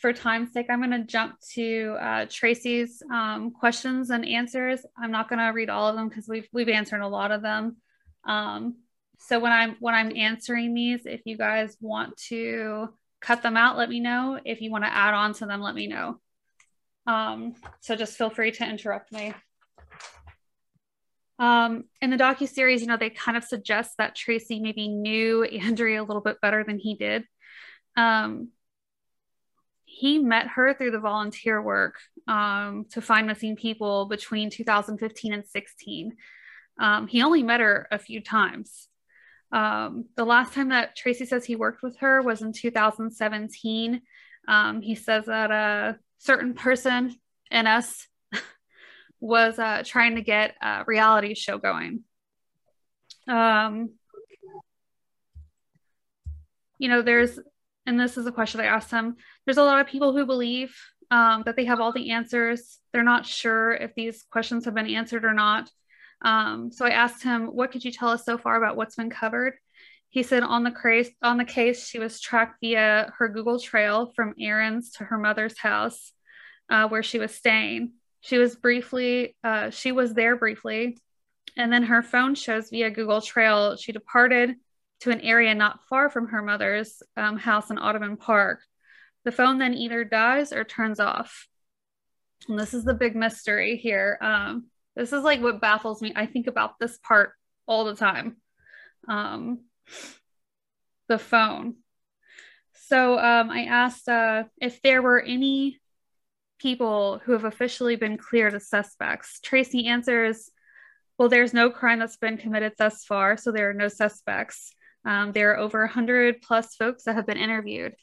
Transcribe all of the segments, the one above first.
for time's sake, I'm going to jump to uh, Tracy's um, questions and answers. I'm not going to read all of them because we've we've answered a lot of them. Um, so when I'm when I'm answering these, if you guys want to cut them out, let me know. If you want to add on to them, let me know. Um, so just feel free to interrupt me. Um, in the docu series, you know, they kind of suggest that Tracy maybe knew Andrea a little bit better than he did. Um, he met her through the volunteer work um, to find missing people between 2015 and 16. Um, he only met her a few times. Um, the last time that Tracy says he worked with her was in 2017. Um, he says that a certain person in us was uh, trying to get a reality show going. Um, you know, there's and this is a question I asked him. There's a lot of people who believe um, that they have all the answers. They're not sure if these questions have been answered or not. Um, so I asked him, "What could you tell us so far about what's been covered?" He said, "On the case, on the case, she was tracked via her Google Trail from Aaron's to her mother's house, uh, where she was staying. She was briefly, uh, she was there briefly, and then her phone shows via Google Trail she departed." To an area not far from her mother's um, house in Audubon Park. The phone then either dies or turns off. And this is the big mystery here. Um, this is like what baffles me. I think about this part all the time. Um, the phone. So um, I asked uh, if there were any people who have officially been cleared as suspects. Tracy answers, well, there's no crime that's been committed thus far, so there are no suspects. Um, there are over 100 plus folks that have been interviewed.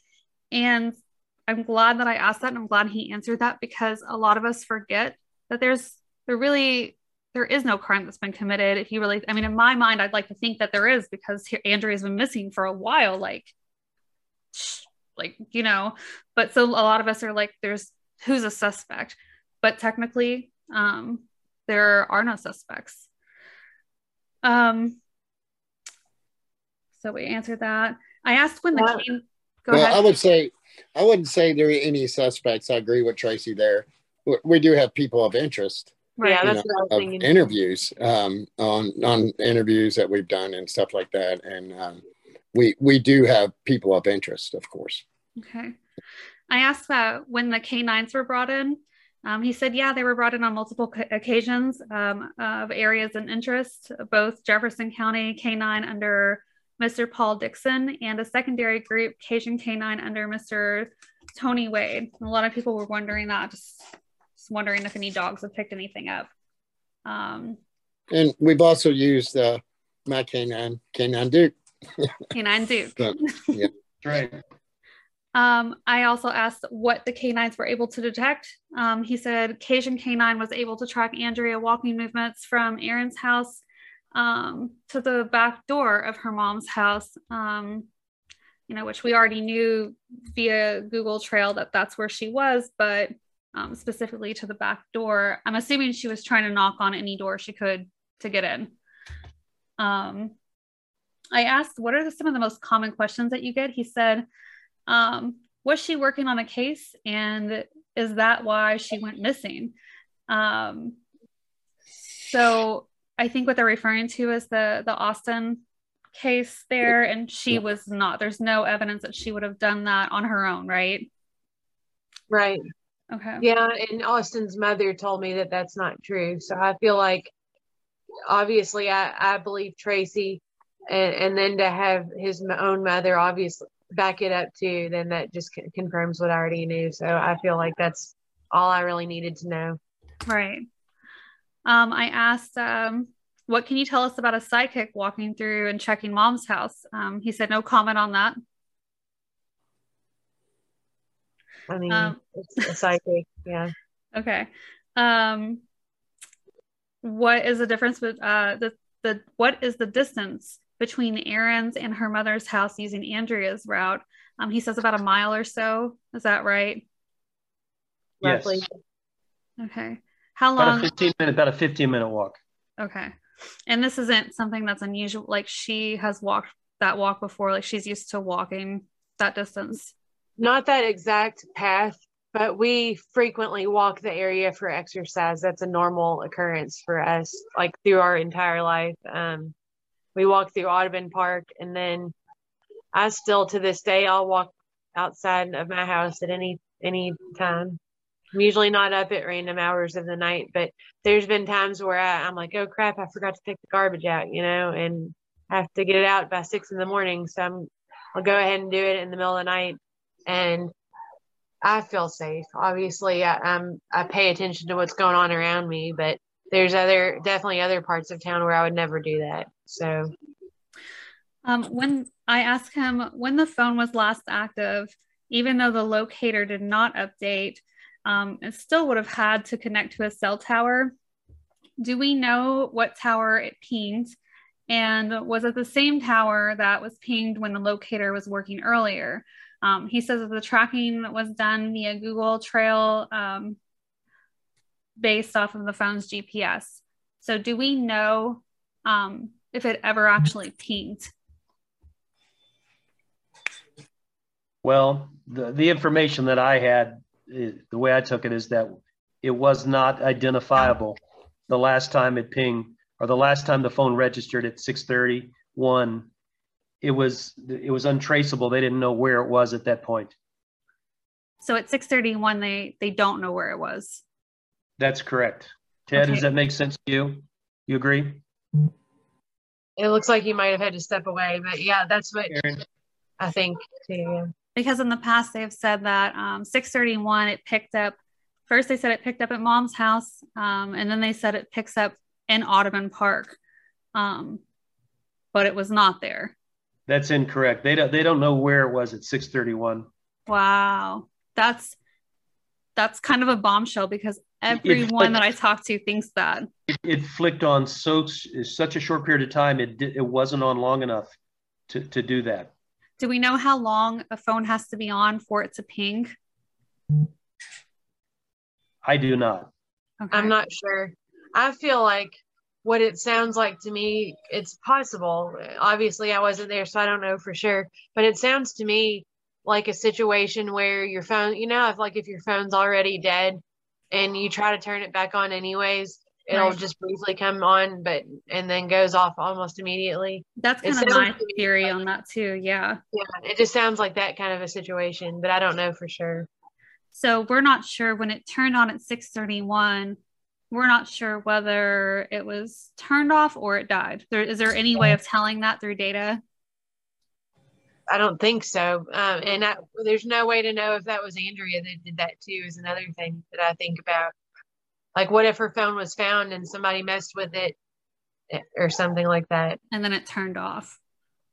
And I'm glad that I asked that and I'm glad he answered that because a lot of us forget that there's there really there is no crime that's been committed. If you really, I mean, in my mind, I'd like to think that there is because Andrea's been missing for a while, like, like you know. But so a lot of us are like, there's who's a suspect, but technically, um, there are no suspects. Um, so we answered that. I asked when the well, Go well, ahead. I would say I wouldn't say there are any suspects. I agree with Tracy there. We do have people of interest. Right. Yeah, that's know, what I was thinking. Interviews um, on on interviews that we've done and stuff like that, and um, we we do have people of interest, of course. Okay. I asked that when the canines were brought in. Um, he said, yeah, they were brought in on multiple occasions um, of areas and interest, both Jefferson County canine under Mr. Paul Dixon, and a secondary group, Cajun Canine, under Mr. Tony Wade. And a lot of people were wondering that, just, just wondering if any dogs have picked anything up. Um, and we've also used uh, my canine, Canine Duke. canine Duke. so, yeah, right. Um, I also asked what the canines were able to detect. Um, he said Cajun Canine was able to track Andrea walking movements from Aaron's house um, to the back door of her mom's house, um, you know, which we already knew via Google Trail that that's where she was, but um, specifically to the back door. I'm assuming she was trying to knock on any door she could to get in. Um, I asked, what are the, some of the most common questions that you get? He said, um, was she working on a case? And is that why she went missing? Um, so I think what they're referring to is the the Austin case there, and she was not. There's no evidence that she would have done that on her own, right? Right. Okay. Yeah, and Austin's mother told me that that's not true. So I feel like, obviously, I I believe Tracy, and and then to have his own mother obviously back it up too, then that just confirms what I already knew. So I feel like that's all I really needed to know. Right. Um, I asked, um, what can you tell us about a psychic walking through and checking mom's house? Um, he said, no comment on that. I mean, um, it's a psychic, yeah. Okay. Um, what is the difference with uh, the the what is the distance between Aaron's and her mother's house using Andrea's route? Um, he says about a mile or so. Is that right? Yes. Roughly. Okay. How long? About a 15 minute, about a 15 minute walk. Okay. And this isn't something that's unusual. Like she has walked that walk before. Like she's used to walking that distance. not that exact path, but we frequently walk the area for exercise. That's a normal occurrence for us, like through our entire life. Um, we walk through Audubon Park, and then I still to this day I'll walk outside of my house at any any time. I'm usually not up at random hours of the night, but there's been times where I, I'm like, oh crap, I forgot to take the garbage out, you know, and I have to get it out by six in the morning. So I'm I'll go ahead and do it in the middle of the night, and I feel safe. Obviously, I, I'm I pay attention to what's going on around me, but there's other definitely other parts of town where I would never do that. So, um, when I asked him when the phone was last active, even though the locator did not update, um, it still would have had to connect to a cell tower. Do we know what tower it pinged? And was it the same tower that was pinged when the locator was working earlier? Um, he says that the tracking was done via Google Trail um, based off of the phone's GPS. So, do we know um, if it ever actually pinged? Well, the, the information that I had, the way I took it is that it was not identifiable the last time it pinged or the last time the phone registered at 631 it was it was untraceable. They didn't know where it was at that point. So at 631 they they don't know where it was? That's correct. Ted okay. does that make sense to you? You agree? It looks like you might have had to step away but yeah that's what Aaron. i think too. yeah. Because in the past they've said that um, 631 it picked up first they said it picked up at mom's house um, and then they said it picks up in audubon park um, but it was not there that's incorrect. They don't they don't know where it was at 631. Wow. That's that's kind of a bombshell because everyone that I talk to thinks that. It, it, flicked on so such a short period of time it it wasn't on long enough to to do that. Do we know how long a phone has to be on for it to ping? I do not. Okay. I'm not sure. I feel like what it sounds like to me, it's possible. Obviously, I wasn't there, so I don't know for sure. But it sounds to me like a situation where your phone, you know, if like if your phone's already dead and you try to turn it back on anyways, it'll just briefly come on, but and then goes off almost immediately. That's kind it of my theory like, on that too. Yeah. Yeah, it just sounds like that kind of a situation, but I don't know for sure. So we're not sure when it turned on at 631 we're not sure whether it was turned off or it died. There, is there any way of telling that through data? I don't think so. Um, and I, there's no way to know if that was Andrea that did that too, is another thing that I think about. Like, what if her phone was found and somebody messed with it eh, or something like that? And then it turned off.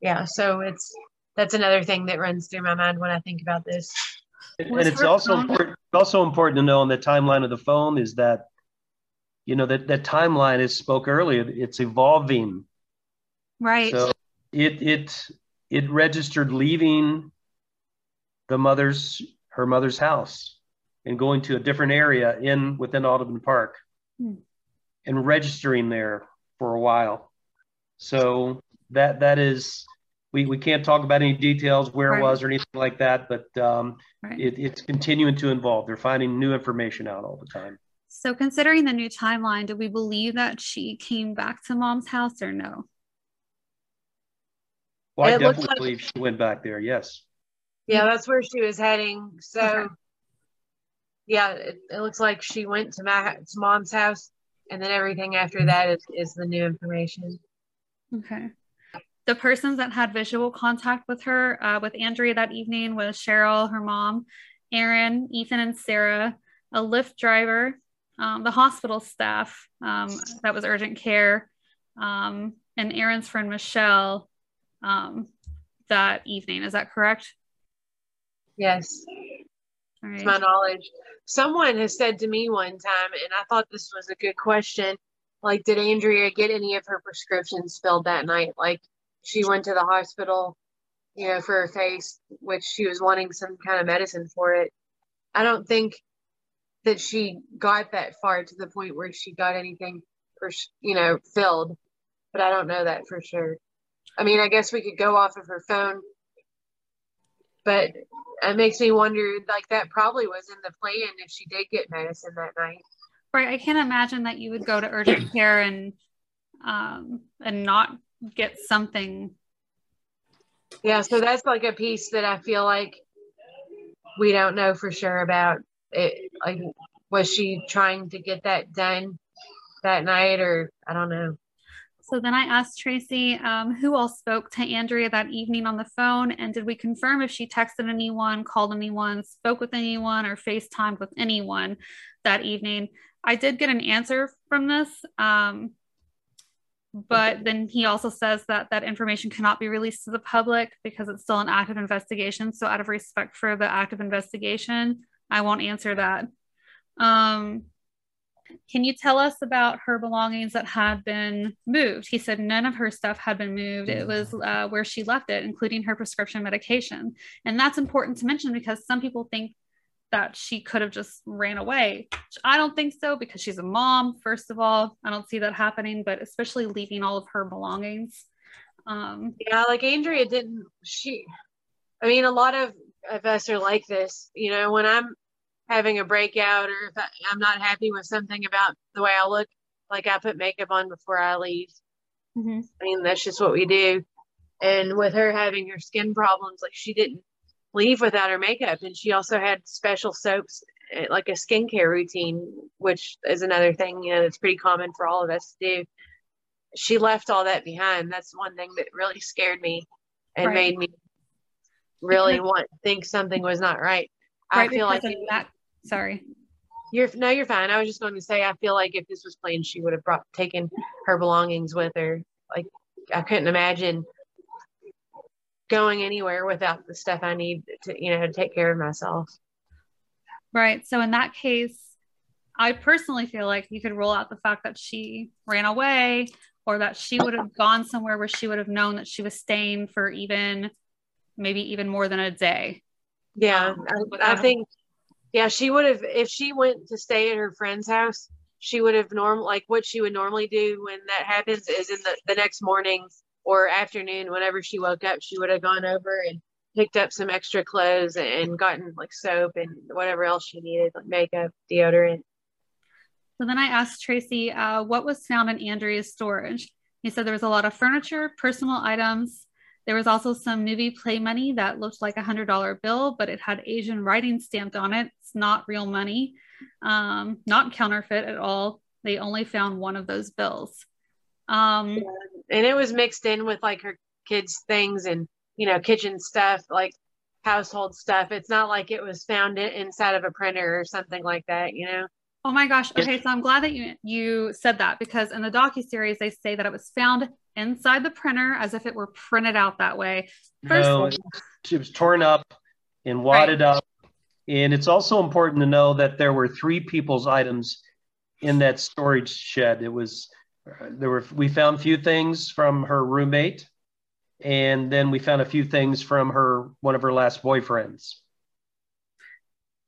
Yeah. So it's, that's another thing that runs through my mind when I think about this. And, and it's also important, also important to know on the timeline of the phone is that you know that that timeline is spoke earlier it's evolving right so it it it registered leaving the mother's her mother's house and going to a different area in within Audubon Park hmm. and registering there for a while. So that that is we, we can't talk about any details where right. it was or anything like that, but um, right. it, it's continuing to evolve. They're finding new information out all the time. So, considering the new timeline, do we believe that she came back to mom's house or no? Well, I definitely like, believe she went back there. Yes. Yeah, that's where she was heading. So, okay. Yeah, it, it, looks like she went to my to mom's house, and then everything after that is, is the new information. Okay. The persons that had visual contact with her, uh, with Andrea that evening, was Cheryl, her mom, Aaron, Ethan, and Sarah, a Lyft driver, um, the hospital staff um, that was urgent care um, and Aaron's friend Michelle um, that evening. Is that correct? Yes. Right. To my knowledge. Someone has said to me one time, and I thought this was a good question. Like, did Andrea get any of her prescriptions filled that night? Like, she went to the hospital, you know, for her face, which she was wanting some kind of medicine for it. I don't think that she got that far to the point where she got anything for you know filled but i don't know that for sure i mean i guess we could go off of her phone but it makes me wonder like that probably was in the plan if she did get medicine that night. Right. I can't imagine that you would go to urgent care and um and not get something. Yeah, so that's like a piece that I feel like we don't know for sure about it like was she trying to get that done that night or I don't know. So then I asked Tracy um, who all spoke to Andrea that evening on the phone, and did we confirm if she texted anyone, called anyone, spoke with anyone, or FaceTimed with anyone that evening? I did get an answer from this, um, but then he also says that that information cannot be released to the public because it's still an active investigation. So, out of respect for the active investigation, I won't answer that. Um, can you tell us about her belongings that had been moved? He said none of her stuff had been moved. It was uh, where she left it, including her prescription medication. And that's important to mention because some people think that she could have just ran away. I don't think so because she's a mom, first of all. I don't see that happening, but especially leaving all of her belongings. Um, yeah, like Andrea didn't, she, I mean, a lot of, of us are like this. You know, when I'm having a breakout or if I, am not happy with something about the way I look, like I put makeup on before I leave. Mm-hmm. I mean, that's just what we do. And with her having her skin problems, like she didn't leave without her makeup. And she also had special soaps, eh, like a skincare routine, which is another thing, you know, that's pretty common for all of us to do. She left all that behind. That's one thing that really scared me and right. made me really want think something was not right. right I feel like that Sorry. You're no, you're fine. I was just going to say, I feel like if this was planned, she would have brought taken her belongings with her. Like I couldn't imagine going anywhere without the stuff I need to, you know, to take care of myself. Right. So in that case, I personally feel like you could rule out the fact that she ran away or that she would have gone somewhere where she would have known that she was staying for even maybe even more than a day. Yeah, um, I, I think yeah, she would have if she went to stay at her friend's house, she would have normal like what she would normally do when that happens is in the, the next morning or afternoon, whenever she woke up, she would have gone over and picked up some extra clothes and gotten like soap and whatever else she needed, like makeup, deodorant. So then I asked Tracy, uh, what was found in Andrea's storage? He said there was a lot of furniture, personal items, there was also some movie play money that looked like a hundred dollar bill, but it had Asian writing stamped on it. It's not real money, um, not counterfeit at all. They only found one of those bills. Um, and it was mixed in with like her kids' things and you know kitchen stuff, like household stuff. It's not like it was found inside of a printer or something like that, you know. Oh my gosh. Okay, so I'm glad that you you said that because in the docu series they say that it was found inside the printer as if it were printed out that way. First, no, it was torn up and wadded right. up. And it's also important to know that there were three people's items in that storage shed. It was there were we found a few things from her roommate, and then we found a few things from her one of her last boyfriends.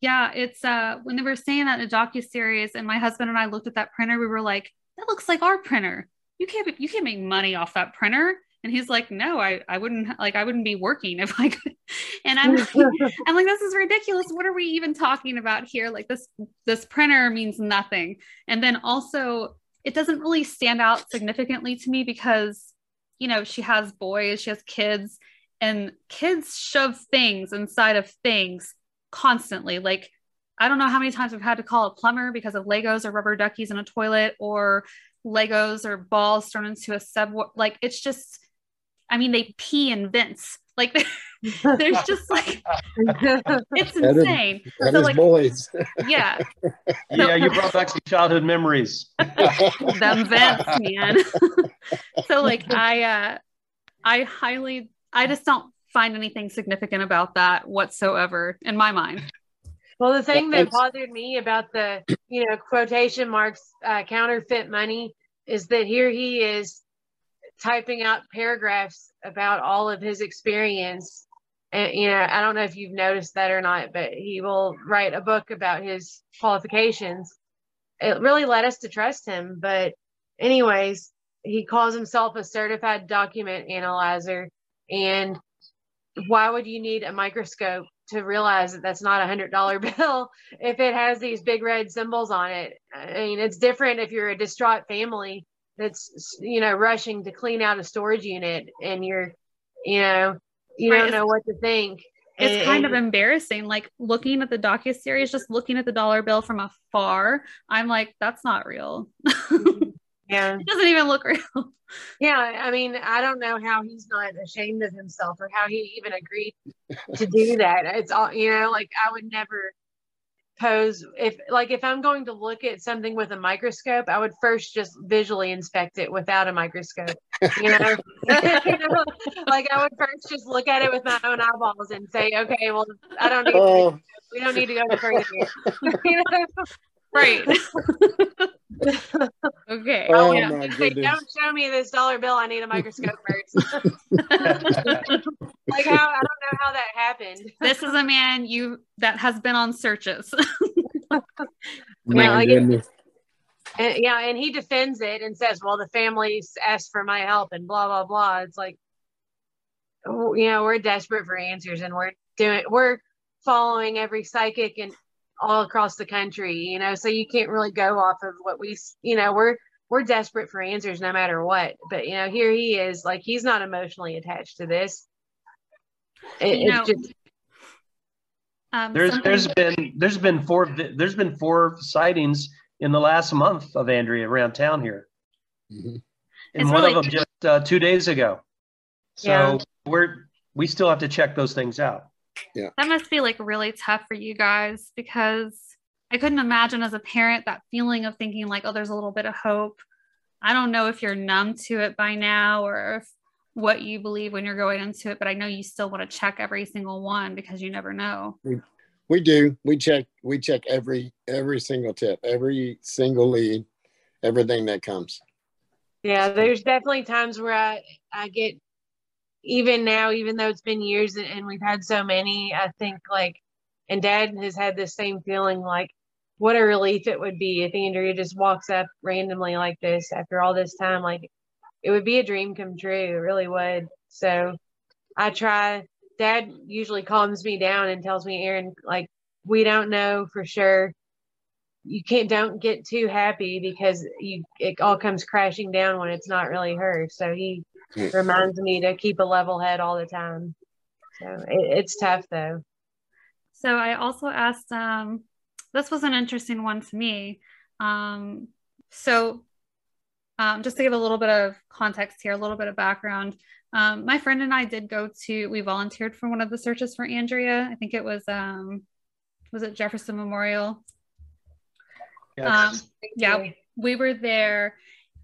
Yeah, it's uh when they were saying that in the docu series, and my husband and I looked at that printer, we were like, that looks like our printer you can't you can't make money off that printer. And he's like no i i wouldn't like i wouldn't be working if i could and i'm like, i'm like this is ridiculous. What are we even talking about here? Like this this printer means nothing. And then also it doesn't really stand out significantly to me because you know she has boys she has kids and kids shove things inside of things constantly. Like I don't know how many times I've had to call a plumber because of Legos or rubber duckies in a toilet or Legos or balls thrown into a sub. Like it's just, I mean, they pee in vents. Like there's just like it's insane. That is, that so, is like, boys. Yeah. yeah, you brought back some childhood memories. Them vents, man. so like I uh I highly I just don't find anything significant about that whatsoever in my mind. Well, the thing that bothered me about the, you know, quotation marks uh, counterfeit money is that here he is typing out paragraphs about all of his experience. And, you know, I don't know if you've noticed that or not, but he will write a book about his qualifications. It really led us to trust him. But, anyways, he calls himself a certified document analyzer. And why would you need a microscope to realize that that's not a hundred dollar bill if it has these big red symbols on it? I mean, it's different if you're a distraught family that's you know rushing to clean out a storage unit and you're you know you right. don't know what to think it's and, kind of embarrassing like looking at the docu series just looking at the dollar bill from afar i'm like that's not real mm-hmm. Yeah. It doesn't even look real. Yeah i mean i don't know how he's not ashamed of himself or how he even agreed to do that. It's all you know like i would never pose if like if i'm going to look at something with a microscope i would first just visually inspect it without a microscope you know, you know like i would first just look at it with my own eyeballs and say okay well i don't need oh. to, we don't need to go further you know? right okay oh, yeah. say, don't show me this dollar bill i need a microscope first like how I don't know how that happened. This is a man you that has been on searches. yeah, like and, yeah, and he defends it and says, "Well, the families asked for my help and blah blah blah." It's like, oh, you know, we're desperate for answers, and we're doing we're following every psychic and all across the country, you know. So you can't really go off of what we, you know, we're we're desperate for answers no matter what. But you know, here he is, like he's not emotionally attached to this. It, you know, just, um, there's there's been there's been four there's been four sightings in the last month of Andrea around town here, mm-hmm. and it's one really... of them just uh, two days ago. So yeah. we're we still have to check those things out. Yeah, that must be like really tough for you guys because I couldn't imagine as a parent that feeling of thinking like, oh, there's a little bit of hope. I don't know if you're numb to it by now or if what you believe when you're going into it, but I know you still want to check every single one because you never know. We, we do. We check. We check every every single tip, every single lead, everything that comes. Yeah, there's definitely times where I I get even now, even though it's been years and we've had so many, I think like, and Dad has had the same feeling like, what a relief it would be if Andrea just walks up randomly like this after all this time, like it would be a dream come true. It really would. So I try. Dad usually calms me down and tells me, Aaron, like we don't know for sure. You can't don't get too happy because you it all comes crashing down when it's not really her. So he reminds me to keep a level head all the time. So it, it's tough though. So I also asked. Um, this was an interesting one to me. Um, so um, just to give a little bit of context here, a little bit of background. Um, my friend and I did go to, we volunteered for one of the searches for Andrea. I think it was, um, was it Jefferson Memorial? Yes. Um, yeah, we were there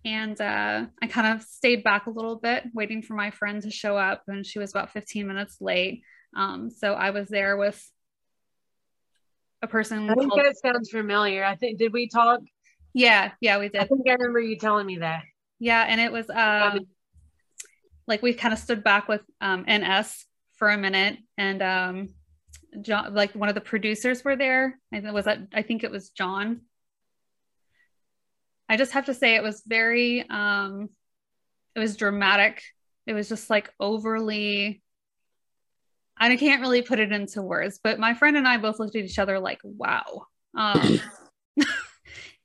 and uh, I kind of stayed back a little bit, waiting for my friend to show up, and she was about 15 minutes late. Um, so I was there with a person. I think called- that sounds familiar. I think did we talk yeah, yeah, we did. I think I remember you telling me that. Yeah, and it was um like we kind of stood back with um NS for a minute and um John like one of the producers were there. I think was that I think it was John. I just have to say it was very um it was dramatic. It was just like overly I can't really put it into words, but my friend and I both looked at each other like, wow. Um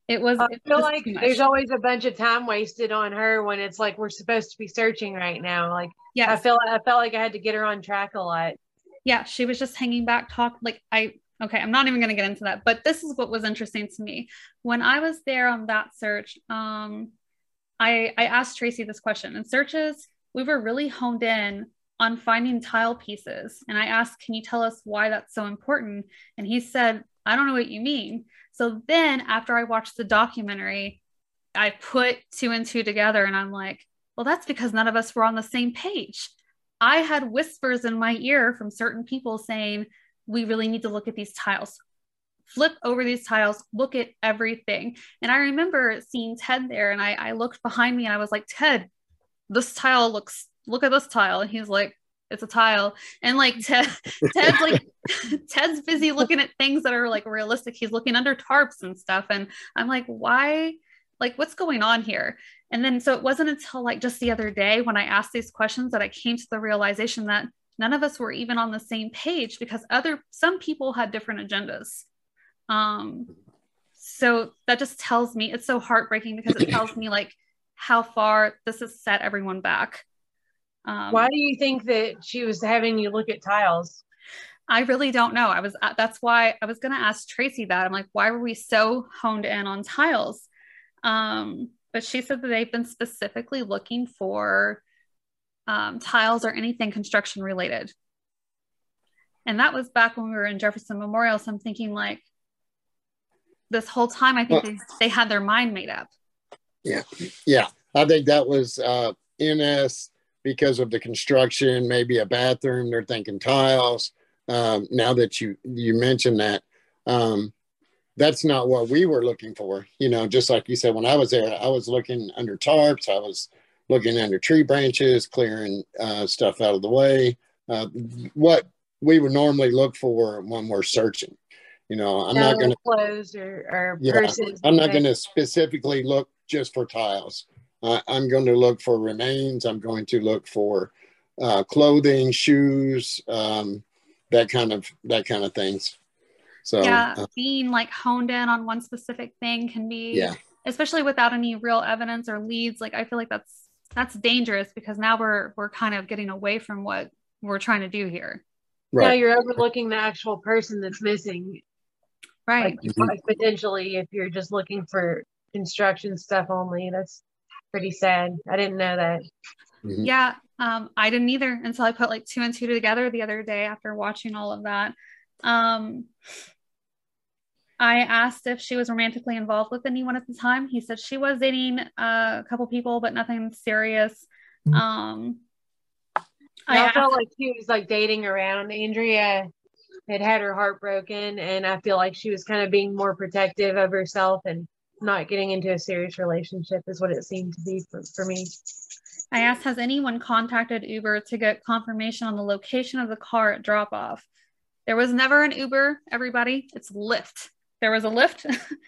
It was. I feel like there's always a bunch of time wasted on her when it's like we're supposed to be searching right now. Like, yeah, I feel I felt like I had to get her on track a lot. Yeah, she was just hanging back, talk like I. Okay, I'm not even going to get into that, but this is what was interesting to me when I was there on that search. Um, I I asked Tracy this question. In searches, we were really honed in on finding tile pieces, and I asked, "Can you tell us why that's so important?" And he said, "I don't know what you mean." So then after I watched the documentary, I put two and two together and I'm like, well, that's because none of us were on the same page. I had whispers in my ear from certain people saying, we really need to look at these tiles. Flip over these tiles, look at everything. And I remember seeing Ted there and I, I looked behind me and I was like, Ted, this tile looks, look at this tile. And he's like, it's a tile and like ted ted's like ted's busy looking at things that are like realistic he's looking under tarps and stuff and i'm like why like what's going on here and then so it wasn't until like just the other day when i asked these questions that i came to the realization that none of us were even on the same page because other some people had different agendas. Um, so that just tells me it's so heartbreaking because it tells me like how far this has set everyone back. Um, Why do you think that she was having you look at tiles? I really don't know. I was uh, that's why I was going to ask Tracy that. I'm like, why were we so honed in on tiles? Um, but she said that they've been specifically looking for um, tiles or anything construction related. And that was back when we were in Jefferson Memorial. So I'm thinking like this whole time, I think well, they, they had their mind made up. Yeah. Yeah. I think that was uh, NS because of the construction, maybe a bathroom, they're thinking tiles um, now that you you mentioned that um, that's not what we were looking for you know just like you said when i was there i was looking under tarps i was looking under tree branches clearing uh, stuff out of the way uh, what we would normally look for when we're searching you know i'm no, not going to clothes or, or yeah, i'm not going to specifically look just for tiles uh, i'm going to look for remains i'm going to look for uh, clothing shoes um, that kind of that kind of things. So yeah, uh, being like honed in on one specific thing can be yeah, especially without any real evidence or leads. Like I feel like that's that's dangerous because now we're we're kind of getting away from what we're trying to do here. Right. Now you're overlooking the actual person that's missing. Right. Like, mm-hmm. potentially, if you're just looking for construction stuff only, that's pretty sad. I didn't know that. Mm-hmm. Yeah, um, I didn't either until I put like two and two together the other day after watching all of that. Um, I asked if she was romantically involved with anyone at the time. He said she was dating a couple people, but nothing serious. Mm-hmm. Um, I, I felt like she was like dating around. Andrea had had her heart broken, and I feel like she was kind of being more protective of herself and not getting into a serious relationship, is what it seemed to be for, for me. I asked, has anyone contacted Uber to get confirmation on the location of the car at drop off? There was never an Uber, everybody. It's Lyft. There was a Lyft,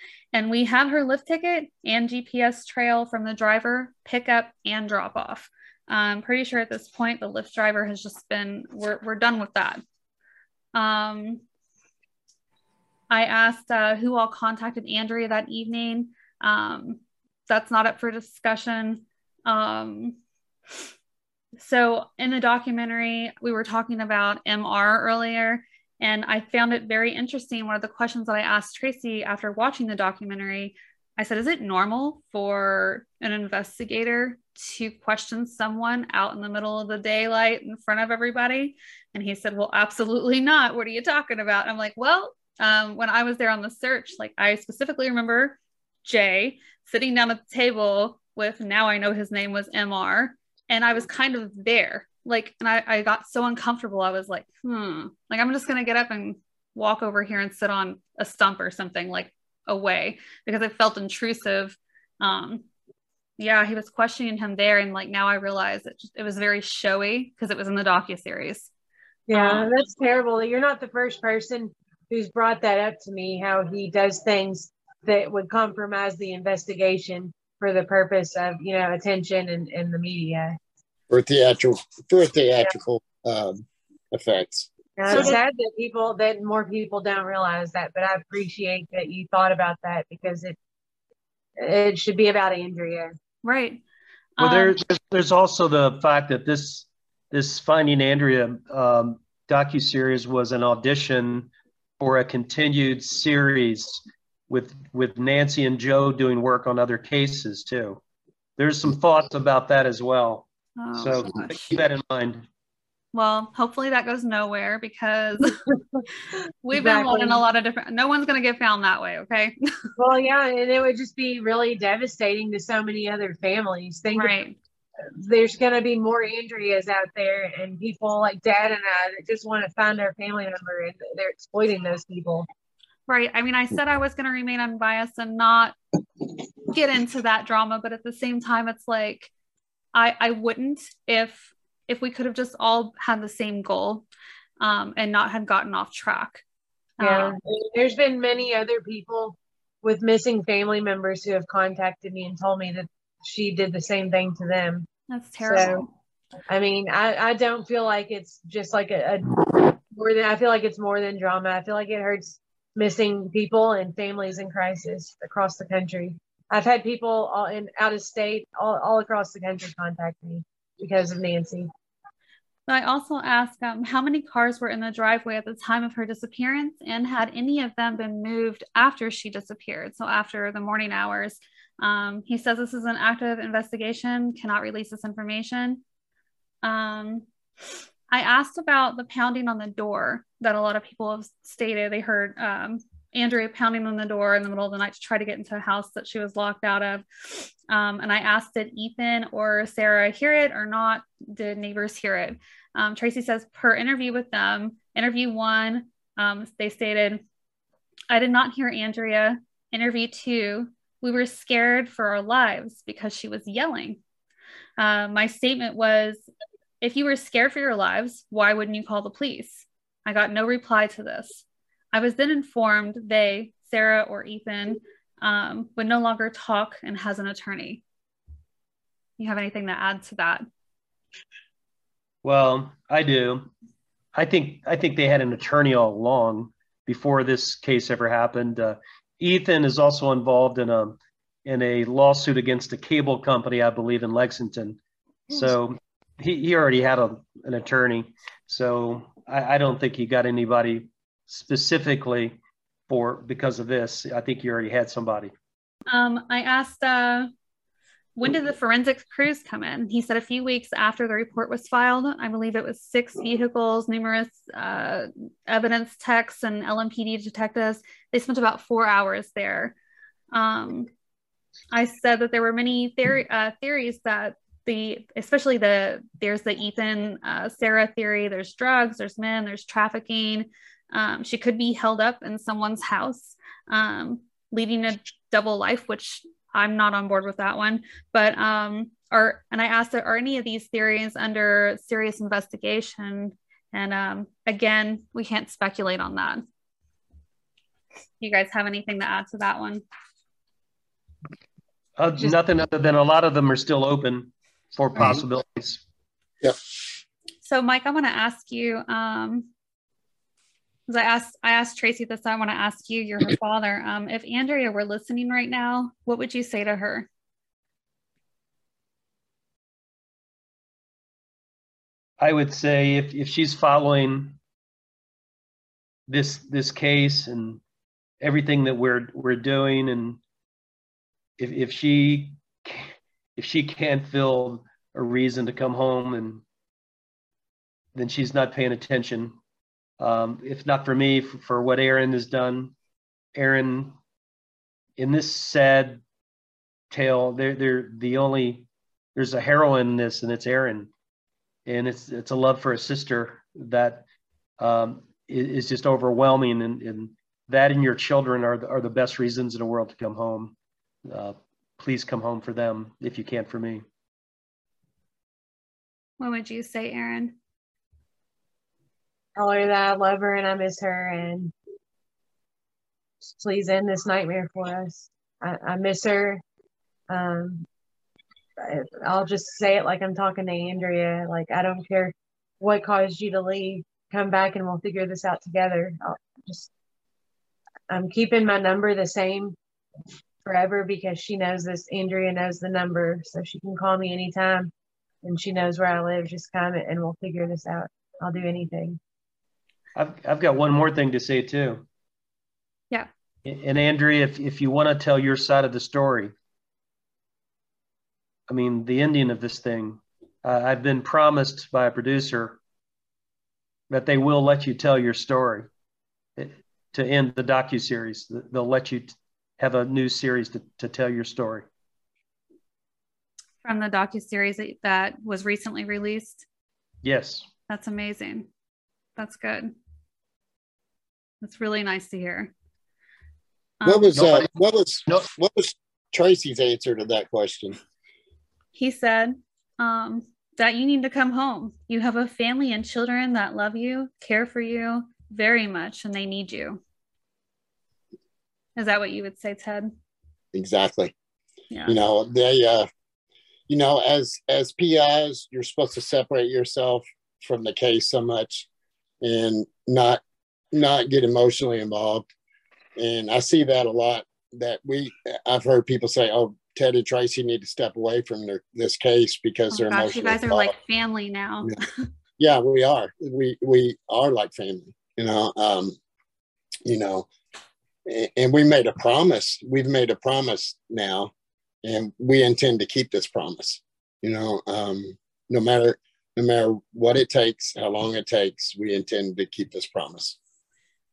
and we had her Lyft ticket and GPS trail from the driver, pickup and drop off. I'm pretty sure at this point the Lyft driver has just been, we're, we're done with that. Um, I asked uh, who all contacted Andrea that evening. Um, that's not up for discussion. Um, so in the documentary, we were talking about MR earlier, and I found it very interesting. One of the questions that I asked Tracy after watching the documentary, I said, Is it normal for an investigator to question someone out in the middle of the daylight in front of everybody? And he said, Well, absolutely not. What are you talking about? I'm like, Well, um, when I was there on the search, like I specifically remember Jay sitting down at the table with now I know his name was MR and I was kind of there. Like, and I, I got so uncomfortable. I was like, hmm, like I'm just gonna get up and walk over here and sit on a stump or something like away because it felt intrusive. Um, yeah, he was questioning him there, and like now I realize it just, it was very showy because it was in the docu series. Yeah, um, that's terrible. You're not the first person who's brought that up to me. How he does things that would compromise the investigation for the purpose of you know attention and, and the media for theatrical for theatrical yeah. um, effects. Now, so it's sad that people that more people don't realize that, but I appreciate that you thought about that because it it should be about Andrea, right? Well, um, there's there's also the fact that this this Finding Andrea um, docu series was an audition for a continued series with with Nancy and Joe doing work on other cases too. There's some thoughts about that as well. Oh, so keep that in mind. Well, hopefully that goes nowhere because we've exactly. been looking a lot of different. No one's going to get found that way. Okay. well, yeah, and it would just be really devastating to so many other families. Think right. There's going to be more Andreas out there, and people like Dad and I that just want to find our family member, and they're exploiting those people. Right. I mean, I said I was going to remain unbiased and not get into that drama, but at the same time, it's like I I wouldn't if if we could have just all had the same goal um, and not had gotten off track. Yeah, um, there's been many other people with missing family members who have contacted me and told me that she did the same thing to them. That's terrible. So, I mean, I, I don't feel like it's just like a, a more than I feel like it's more than drama. I feel like it hurts missing people and families in crisis across the country. I've had people all in out of state, all, all across the country contact me because of Nancy. I also asked um, how many cars were in the driveway at the time of her disappearance and had any of them been moved after she disappeared? So, after the morning hours. Um, he says this is an active investigation, cannot release this information. Um, I asked about the pounding on the door that a lot of people have stated they heard um, Andrea pounding on the door in the middle of the night to try to get into a house that she was locked out of. Um, and I asked, did Ethan or Sarah hear it or not? Did neighbors hear it? Um, Tracy says, per interview with them, interview one, um, they stated, I did not hear Andrea. Interview two, we were scared for our lives because she was yelling. Uh, my statement was, if you were scared for your lives, why wouldn't you call the police? I got no reply to this. I was then informed they, Sarah or Ethan, um, would no longer talk and has an attorney. You have anything to add to that? Well, I do. I think I think they had an attorney all along before this case ever happened. Uh, Ethan is also involved in a in a lawsuit against a cable company, I believe, in Lexington. So he, he already had a, an attorney. So I, I don't think he got anybody specifically for because of this. I think you already had somebody. Um, I asked, uh, when did the forensics crews come in? He said a few weeks after the report was filed. I believe it was six vehicles, numerous uh, evidence techs, and LMPD detectives. They spent about four hours there. Um, I said that there were many theory, uh, theories that the especially the there's the Ethan uh, Sarah theory. There's drugs, there's men, there's trafficking. Um, she could be held up in someone's house, um, leading a double life, which I'm not on board with that one. But um, are and I asked, are any of these theories under serious investigation? And um, again, we can't speculate on that. You guys have anything to add to that one? Uh, Just, nothing other than a lot of them are still open for possibilities. Yeah. So, Mike, I want to ask you. Um, because I asked, I asked Tracy this. I want to ask you. You're her father. Um, if Andrea were listening right now, what would you say to her? I would say if if she's following this this case and everything that we're we're doing and if if she if she can't feel a reason to come home and then she's not paying attention um, if not for me for, for what aaron has done aaron in this sad tale they're, they're the only there's a heroine in this and it's aaron and it's it's a love for a sister that um, is just overwhelming and, and that and your children are the, are the best reasons in the world to come home uh, please come home for them if you can't for me. What would you say, Aaron? Tell her that I love her and I miss her, and please end this nightmare for us. I, I miss her. Um, I'll just say it like I'm talking to Andrea. Like I don't care what caused you to leave. Come back and we'll figure this out together. I'll just I'm keeping my number the same forever because she knows this. Andrea knows the number, so she can call me anytime and she knows where I live. Just come and we'll figure this out. I'll do anything. I've, I've got one more thing to say too. Yeah. And Andrea, if, if you want to tell your side of the story, I mean, the ending of this thing, uh, I've been promised by a producer that they will let you tell your story eh, to end the docu series. They'll let you have a new series to, to tell your story from the docu series that was recently released. Yes, that's amazing. That's good. That's really nice to hear. Um, what was uh, what was no, what was Tracy's answer to that question? He said um, that you need to come home. You have a family and children that love you, care for you very much, and they need you. Is that what you would say, Ted? Exactly. Yeah. You know, they uh you know, as as PIs, you're supposed to separate yourself from the case so much and not not get emotionally involved. And I see that a lot. That we, I've heard people say, "Oh, Ted and Tracy need to step away from their, this case because oh, they're gosh, emotionally." You guys are involved. like family now. yeah. yeah, we are. We we are like family. You know, um, you know, and we made a promise. We've made a promise now, and we intend to keep this promise. You know, um, no matter no matter what it takes, how long it takes, we intend to keep this promise.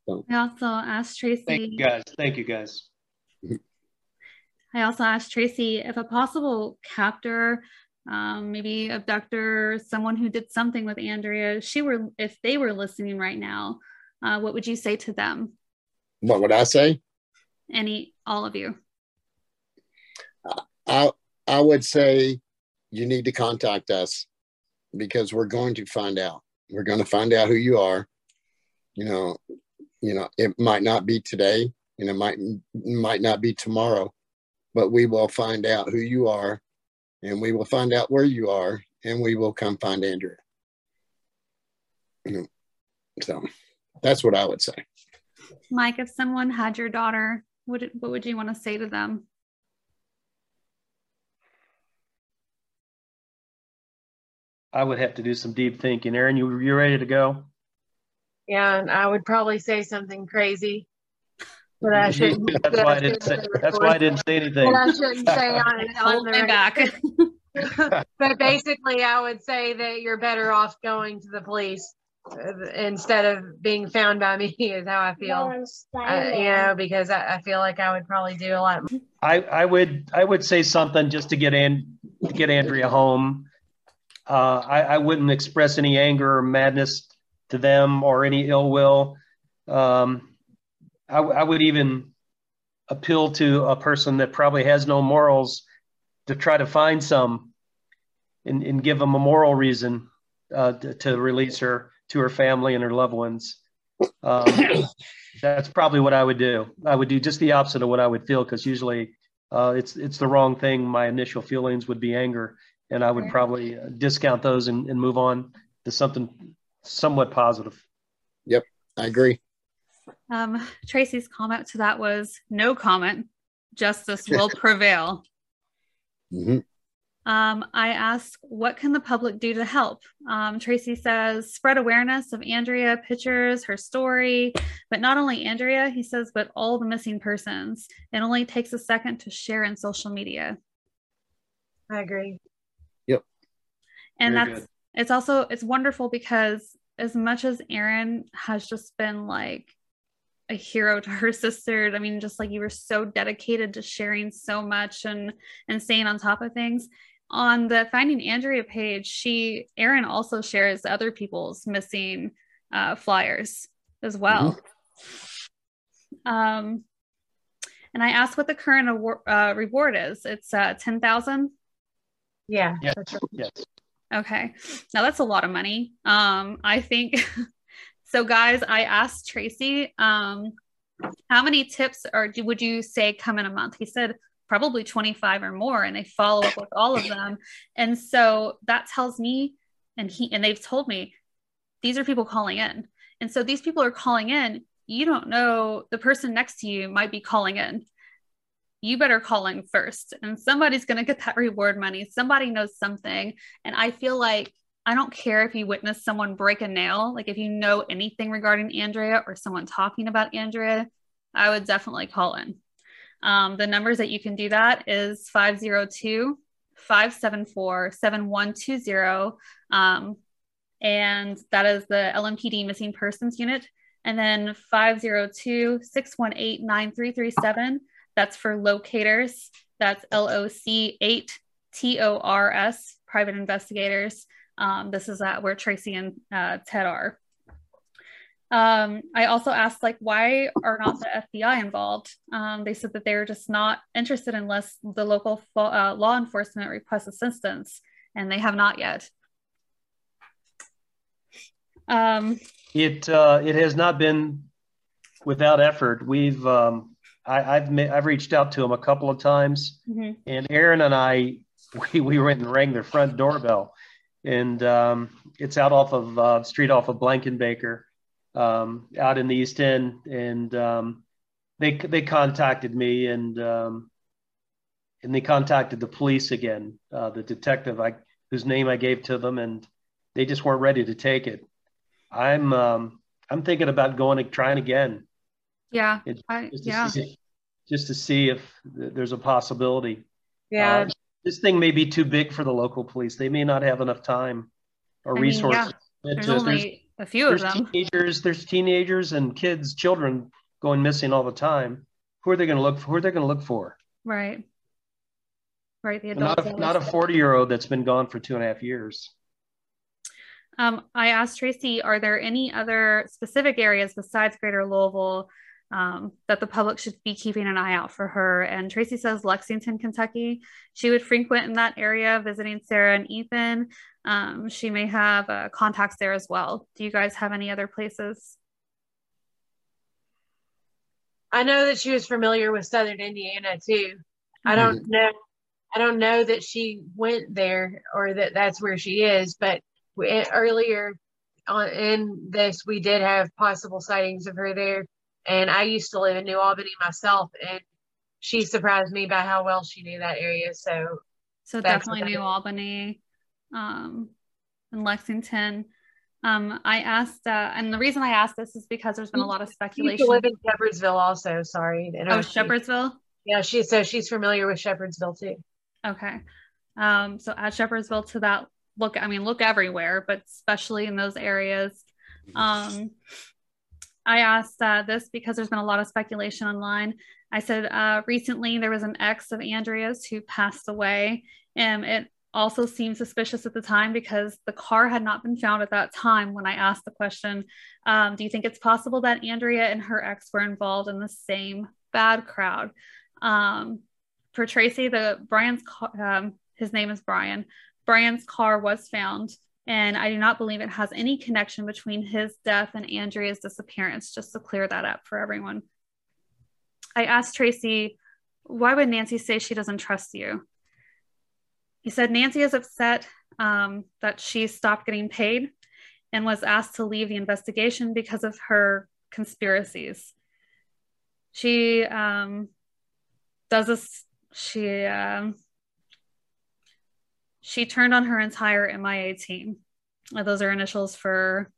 So. I also asked Tracy. Thank you guys. Thank you guys. I also asked Tracy if a possible captor, um, maybe abductor, someone who did something with Andrea, she were if they were listening right now, uh, what would you say to them? What would I say? Any, all of you. I I would say you need to contact us because we're going to find out. We're going to find out who you are. You know, you know, it might not be today, and it might might not be tomorrow, but we will find out who you are, and we will find out where you are, and we will come find Andrea. You know, so that's what I would say. Mike, if someone had your daughter, what what would you want to say to them? I would have to do some deep thinking. Erin, you you ready to go? Yeah, and I would probably say something crazy. But I shouldn't. that's why I, didn't say. That's why I didn't say anything. But I shouldn't say on, on the back. but basically, I would say that you're better off going to the police uh, instead of being found by me. Is how I feel. Uh, you know, because I, I, feel like I would probably do a lot. I I would I would say something just to get in get Andrea home uh, I, I, wouldn't express any anger or madness to them or any ill will. Um, I, I, would even appeal to a person that probably has no morals to try to find some and, and give them a moral reason uh, to, to, release her to her family and her loved ones. Um, that's probably what I would do. I would do just the opposite of what I would feel because usually uh, it's it's the wrong thing. My initial feelings would be anger, and I would probably uh, discount those and, and move on to something somewhat positive. Yep, I agree. Um, Tracy's comment to that was no comment. Justice will prevail. Mm-hmm. Um, I asked, what can the public do to help? Um, Tracy says, spread awareness of Andrea, pictures, her story, but not only Andrea, he says, but all the missing persons. It only takes a second to share in social media. I agree Yep. and Very that's good. It's also it's wonderful because as much as Erin has just been like a hero to her sister i mean just like you were so dedicated to sharing so much and and staying on top of things. On the finding andrea page she Erin also shares other people's missing uh, flyers as well. Mm-hmm. um and i asked what the current award, uh, reward is. It's uh 10000 yeah yes. yes Okay. Now that's a lot of money. Um, I think so guys, I asked Tracy, um, how many tips or would you say come in a month? He said probably 25 or more, and they follow up with all of them. And so that tells me, and he and they've told me these are people calling in. And so these people are calling in. You don't know the person next to you might be calling in you better call in first and somebody's going to get that reward money. Somebody knows something and i feel like i don't care if you witness someone break a nail like if you know anything regarding andrea or someone talking about andrea i would definitely call in. Um, the numbers that you can do that is 502 574 7120 um, and that is the lmpd missing persons unit. And then 502 618 9337 that's for locators. That's LOC 8 T O R S, private investigators. Um, this is uh, where Tracy and uh, Ted are. Um, I also asked, like, why are not the FBI involved? Um, they said that they're just not interested unless the local uh, law enforcement requests assistance, and they have not yet. Um, it uh, it has not been without effort. We've um, I, have I've reached out to him a couple of times, mm-hmm. and Erin and I we, we went and rang their front doorbell. And um, it's out off of uh, street off of Blankenbaker, um, out in the East End. And um, they, they contacted me and, um, and they contacted the police again, uh, the detective I, whose name I gave to them, and they just weren't ready to take it. I'm um, I'm thinking about going and trying again. Yeah, I, just yeah. See, just to see if there's a possibility. Yeah. Uh, this thing may be too big for the local police. They may not have enough time or I resources. Mean, yeah. There's only there's, a few of them. Teenagers, there's teenagers and kids, children going missing all the time. Who are they going to look for? Who are they going to look for? Right. Right. The adults. Not a, not a 40 year old that's been gone for two and a half years. Um, I asked Tracy, are there any other specific areas besides Greater Louisville um, that the public should be keeping an eye out for her? And Tracy says Lexington, Kentucky. She would frequent in that area, visiting Sarah and Ethan. Um, she may have uh, contacts there as well. Do you guys have any other places? I know that she was familiar with Southern Indiana too. I don't mm-hmm. know. I don't know that she went there or that that's where she is, but we, earlier on in this, we did have possible sightings of her there. And I used to live in New Albany myself, and she surprised me by how well she knew that area. So, so definitely New Albany, um, and Lexington. Um, I asked, uh, and the reason I asked this is because there's been a lot of speculation. She live in Shepherdsville, also. Sorry. Oh, Shepherdsville. Yeah, she so she's familiar with Shepherdsville too. Okay. Um, so add Shepherdsville to that look, I mean, look everywhere, but especially in those areas. Um, I asked uh, this because there's been a lot of speculation online. I said uh, recently there was an ex of Andrea's who passed away, and it also seemed suspicious at the time because the car had not been found at that time when I asked the question um, Do you think it's possible that Andrea and her ex were involved in the same bad crowd? Um, for Tracy, the Brian's um, his name is Brian. Brian's car was found, and I do not believe it has any connection between his death and Andrea's disappearance, just to clear that up for everyone. I asked Tracy, why would Nancy say she doesn't trust you? He said, Nancy is upset um, that she stopped getting paid and was asked to leave the investigation because of her conspiracies. She um, does this, she um, she turned on her entire MIA team. Uh, those are initials for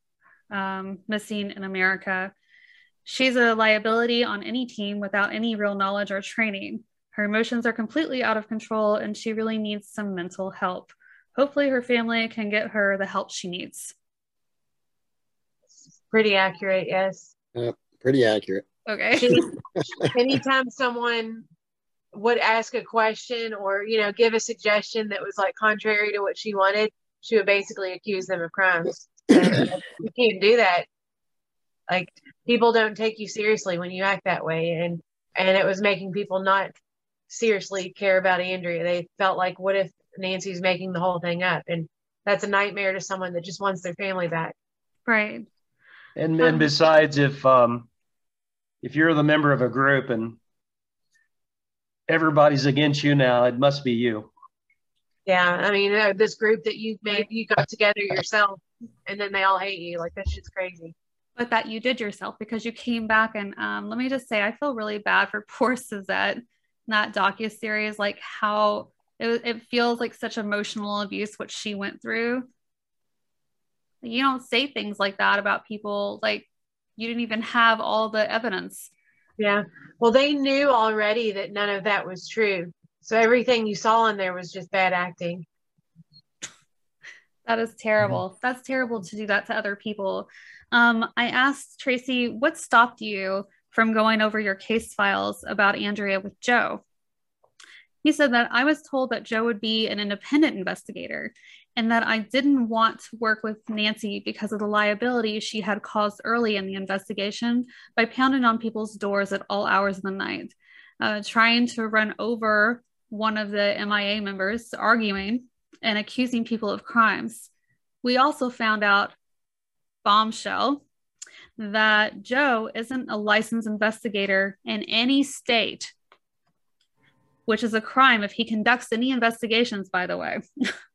um, missing in America. She's a liability on any team without any real knowledge or training. Her emotions are completely out of control and she really needs some mental help. Hopefully, her family can get her the help she needs. Pretty accurate, yes. Uh, pretty accurate. Okay. anytime someone would ask a question or you know give a suggestion that was like contrary to what she wanted she would basically accuse them of crimes you can't do that. Like people don't take you seriously when you act that way and and it was making people not seriously care about andrea. They felt like what if nancy's making the whole thing up? And that's a nightmare to someone that just wants their family back. Right. And and um, besides if um if you're the member of a group and everybody's against you now. It must be you. Yeah, I mean, uh, this group that you made, you got together yourself, and then they all hate you. Like that shit's crazy. But that you did yourself because you came back, and um, let me just say, I feel really bad for poor Suzette. That docu series, like how it, it feels like such emotional abuse what she went through. You don't say things like that about people. Like you didn't even have all the evidence yeah. Well, they knew already that none of that was true. So everything you saw in there was just bad acting. That is terrible. Mm-hmm. That's terrible to do that to other people. Um, I asked Tracy, what stopped you from going over your case files about Andrea with Joe? He said that I was told that Joe would be an independent investigator and that I didn't want to work with Nancy because of the liability she had caused early in the investigation by pounding on people's doors at all hours of the night, uh, trying to run over one of the MIA members, arguing and accusing people of crimes. We also found out, bombshell, that Joe isn't a licensed investigator in any state which is a crime if he conducts any investigations, by the way.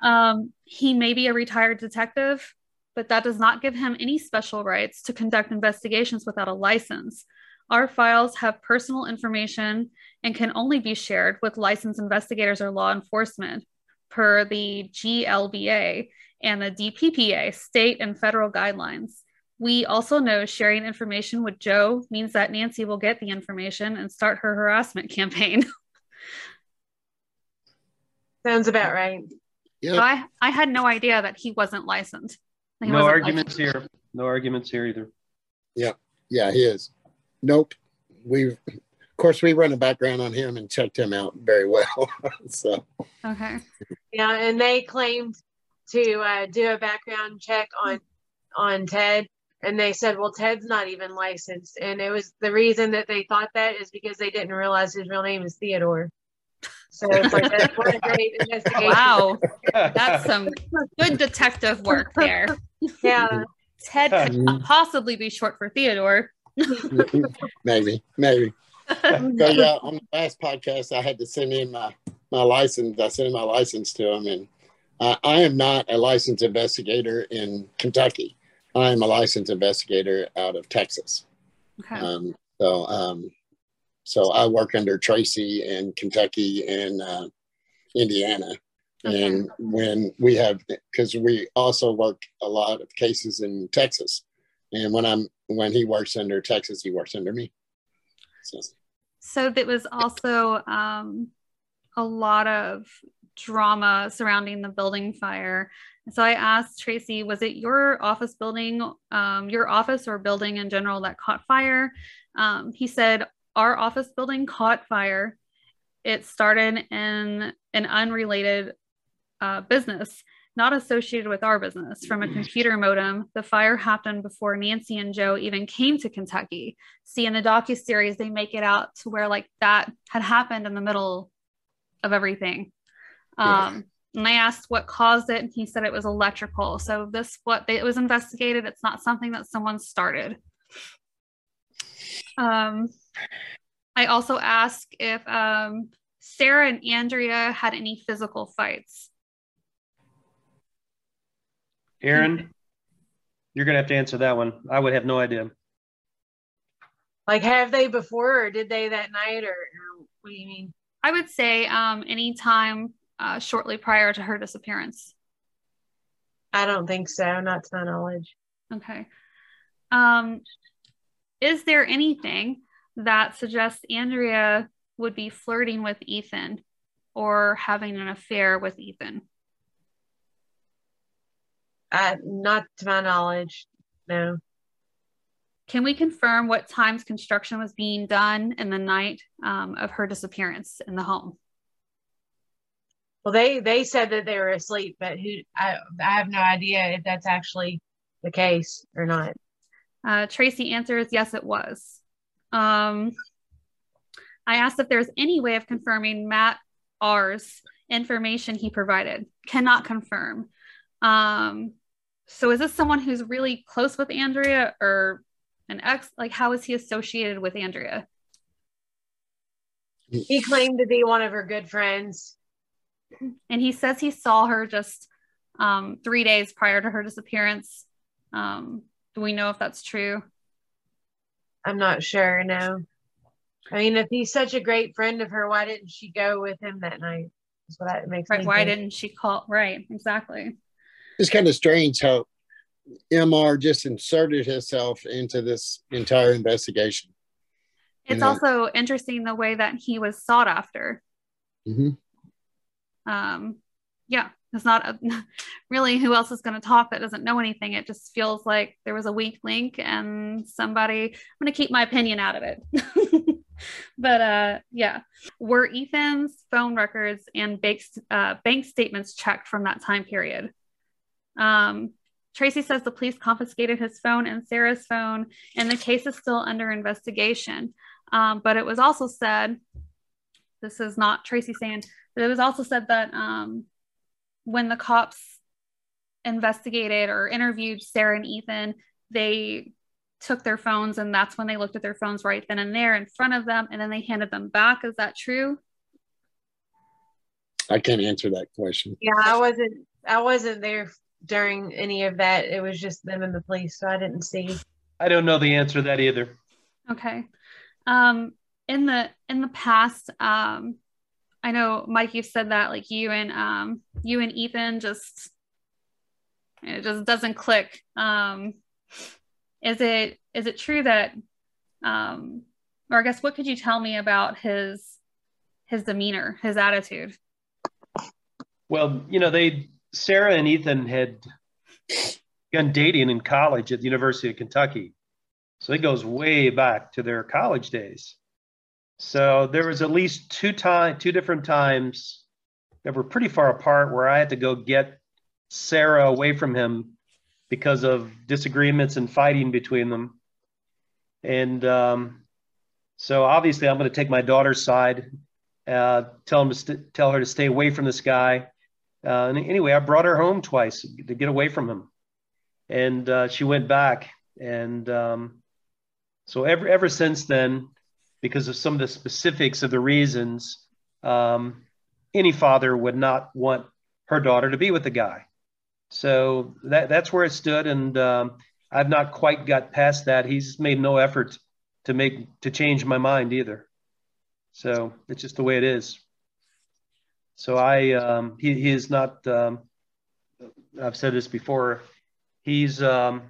um, he may be a retired detective, but that does not give him any special rights to conduct investigations without a license. Our files have personal information and can only be shared with licensed investigators or law enforcement per the GLBA and the DPPA, state and federal guidelines. We also know sharing information with Joe means that Nancy will get the information and start her harassment campaign. Sounds about right. Yeah. So I, I had no idea that he wasn't licensed. He no wasn't arguments licensed. here. No arguments here either. Yeah. Yeah, he is. Nope. We've of course we run a background on him and checked him out very well. so okay. Yeah, and they claimed to uh, do a background check on on Ted and they said, well, Ted's not even licensed. And it was the reason that they thought that is because they didn't realize his real name is Theodore. So it's like that's what a great investigation. Wow. That's some good detective work there. Yeah. Ted could possibly be short for Theodore. maybe, maybe. so yeah, on the last podcast, I had to send in my, my license. I sent in my license to him, and uh, I am not a licensed investigator in Kentucky. I'm a licensed investigator out of Texas. Okay. Um, so, um, so I work under Tracy in Kentucky and uh, Indiana. Okay. And when we have, because we also work a lot of cases in Texas, and when I'm when he works under Texas, he works under me. So, so that was also um, a lot of drama surrounding the building fire so I asked Tracy, was it your office building, um, your office or building in general that caught fire? Um, he said, Our office building caught fire. It started in an unrelated uh, business, not associated with our business, from a computer modem. The fire happened before Nancy and Joe even came to Kentucky. See, in the docu series, they make it out to where like that had happened in the middle of everything. Um, yeah and I asked what caused it, and he said it was electrical. So this what it was investigated. It's not something that someone started. Um, I also ask if um, Sarah and Andrea had any physical fights. Erin, you're gonna have to answer that one. I would have no idea. Like, have they before, or did they that night, or, or what do you mean? I would say um, anytime uh, shortly prior to her disappearance? I don't think so, not to my knowledge. Okay. Um, is there anything that suggests Andrea would be flirting with Ethan or having an affair with Ethan? Uh, not to my knowledge, no. Can we confirm what times construction was being done in the night um, of her disappearance in the home? Well, they they said that they were asleep, but who I I have no idea if that's actually the case or not. Uh, Tracy answers, yes, it was. Um, I asked if there's any way of confirming Matt R's information he provided. Cannot confirm. Um, so is this someone who's really close with Andrea or an ex? Like, how is he associated with Andrea? He claimed to be one of her good friends and he says he saw her just um, three days prior to her disappearance. Um, do we know if that's true? I'm not sure. No. I mean, if he's such a great friend of her, why didn't she go with him that night? That's what that makes right. why think. didn't she call? Right. Exactly. It's kind of strange how MR just inserted himself into this entire investigation. It's also interesting the way that he was sought after. Mm-hmm um, yeah, it's not a, really who else is going to talk that doesn't know anything. It just feels like there was a weak link and somebody, I'm going to keep my opinion out of it. but uh, yeah, were Ethan's phone records and bank, uh, bank statements checked from that time period? Um, Tracy says the police confiscated his phone and Sarah's phone, and the case is still under investigation. Um, but it was also said, this is not Tracy saying, but it was also said that um, when the cops investigated or interviewed Sarah and Ethan, they took their phones and that's when they looked at their phones right then and there in front of them and then they handed them back. Is that true? I can't answer that question. Yeah, I wasn't I wasn't there during any of that. It was just them and the police, so I didn't see. I don't know the answer to that either. Okay. Um in the in the past, um I know Mike, you've said that like you and um you and Ethan just it just doesn't click. Um is it is it true that um or I guess what could you tell me about his his demeanor, his attitude? Well, you know, they Sarah and Ethan had begun dating in college at the University of Kentucky. So it goes way back to their college days. So there was at least two time two different times that were pretty far apart where I had to go get Sarah away from him because of disagreements and fighting between them. And um, so obviously, I'm going to take my daughter's side, uh, tell him to st- tell her to stay away from this guy. Uh, and anyway, I brought her home twice to get away from him, and uh, she went back. And um, so ever ever since then, because of some of the specifics of the reasons, um, any father would not want her daughter to be with the guy. So that that's where it stood, and um, I've not quite got past that. He's made no effort to make to change my mind either. So it's just the way it is. So I um, he he is not. Um, I've said this before. He's um,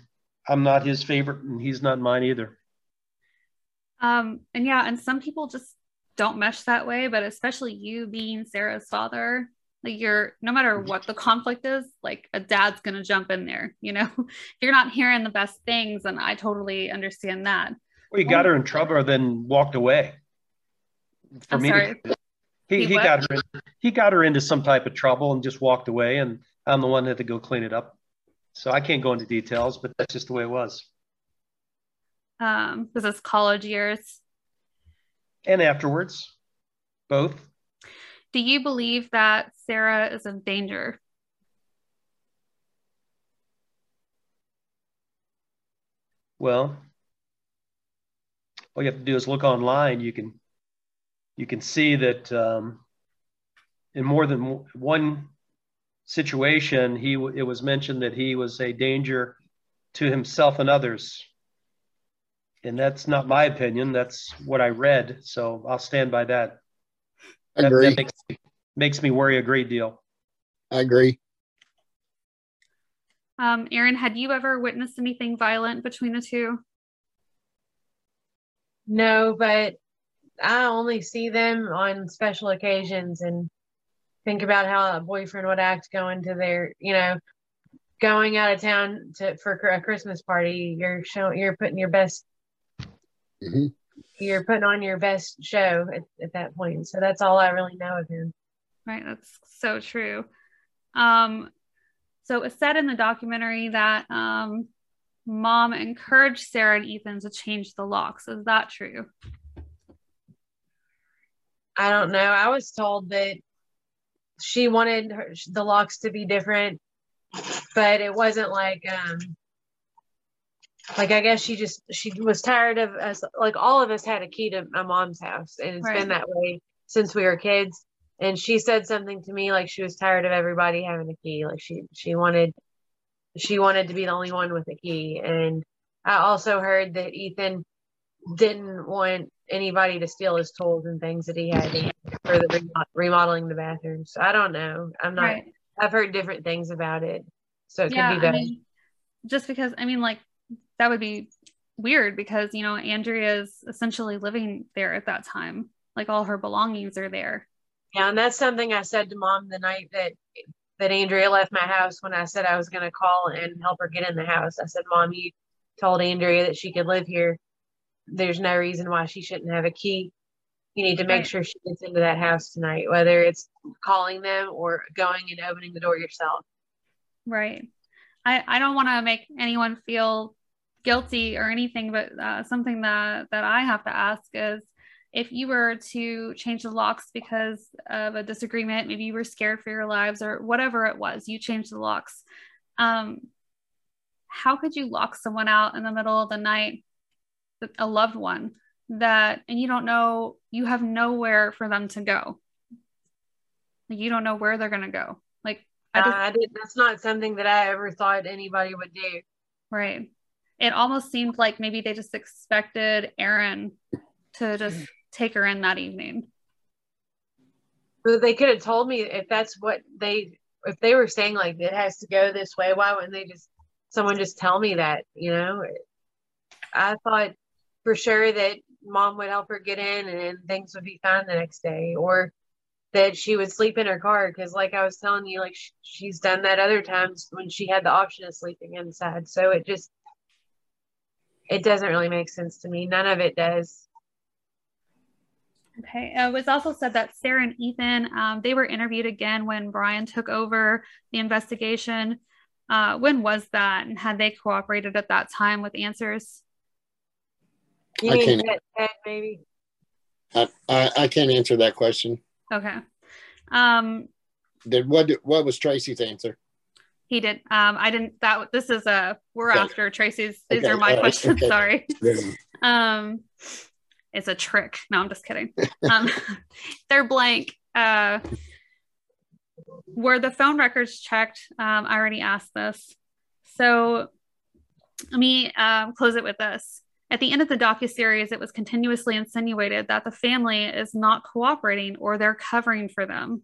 I'm not his favorite, and he's not mine either. Um, and yeah, and some people just don't mesh that way, but especially you being Sarah's father, like you're no matter what the conflict is like a dad's gonna jump in there you know? If you're not hearing the best things and i totally understand that. Well you got her in trouble then walked away for I'm me sorry. He, he, he got her in, he got her into some type of trouble and just walked away and i'm the one that had to go clean it up. So i can't go into details but that's just the way it was um was this college years and afterwards both do you believe that Sarah is in danger? Well, all you have to do is look online. You can you can see that um, in more than one situation, he it was mentioned that he was a danger to himself and others. And that's not my opinion. That's what I read. So I'll stand by that. I agree. That, makes, makes me worry a great deal. I agree. Um, Erin, had you ever witnessed anything violent between the two? No, but I only see them on special occasions and think about how a boyfriend would act going to their, you know, going out of town to for a Christmas party. You're showing, you're putting your best mm-hmm you're putting on your best show at, at that point. So that's all I really know of him. Right. That's so true. Um, so it said in the documentary that um, mom encouraged Sarah and Ethan to change the locks. Is that true? I don't know. I was told that she wanted her, the locks to be different, but it wasn't like um, like I guess she just she was tired of us like all of us had a key to my mom's house and it's right. been that way since we were kids and she said something to me like she was tired of everybody having a key like she she wanted she wanted to be the only one with a key and I also heard that Ethan didn't want anybody to steal his tools and things that he had for the remodeling the bathroom so I don't know I'm not right. I've heard different things about it so it yeah, could be bad. I mean, just because I mean like that would be weird because you know Andrea is essentially living there at that time. Like all her belongings are there. Yeah, and that's something I said to mom the night that that Andrea left my house when I said I was going to call and help her get in the house. I said, "Mom, you told Andrea that she could live here. There's no reason why she shouldn't have a key. You need to make right. sure she gets into that house tonight, whether it's calling them or going and opening the door yourself." Right. I, I don't want to make anyone feel guilty or anything, but uh, something that that I have to ask is if you were to change the locks because of a disagreement, maybe you were scared for your lives or whatever it was, you changed the locks. Um, how could you lock someone out in the middle of the night, a loved one that, and you don't know, you have nowhere for them to go. Like you don't know where they're going to go. Like I, just, uh, I did, that's not something that I ever thought anybody would do. Right. It almost seemed like maybe they just expected Erin to just take her in that evening. They could have told me if that's what they if they were saying like it has to go this way, why wouldn't they just someone just tell me that? You know, I thought for sure that mom would help her get in and things would be fine the next day, or that she would sleep in her car because, like I was telling you, like sh- she's done that other times when she had the option of sleeping inside. So it just it doesn't really make sense to me. None of it does. Okay. Uh, it was also said that Sarah and Ethan, um, they were interviewed again when Brian took over the investigation. Uh, when was that? And had they cooperated at that time with answers? You I can't, Ted, maybe? I, I, I, can't answer that question. Okay. Um, did what what was Tracy's answer? He did. Um, I didn't. That this is a we're okay. after Tracy's. These okay. are my questions. Okay. Sorry. um, it's a trick. No, I'm just kidding. Um, they're blank. Uh, were the phone records checked? Um, I already asked this. So let me um, close it with this. At the end of the docu-series, it was continuously insinuated that the family is not cooperating or they're covering for them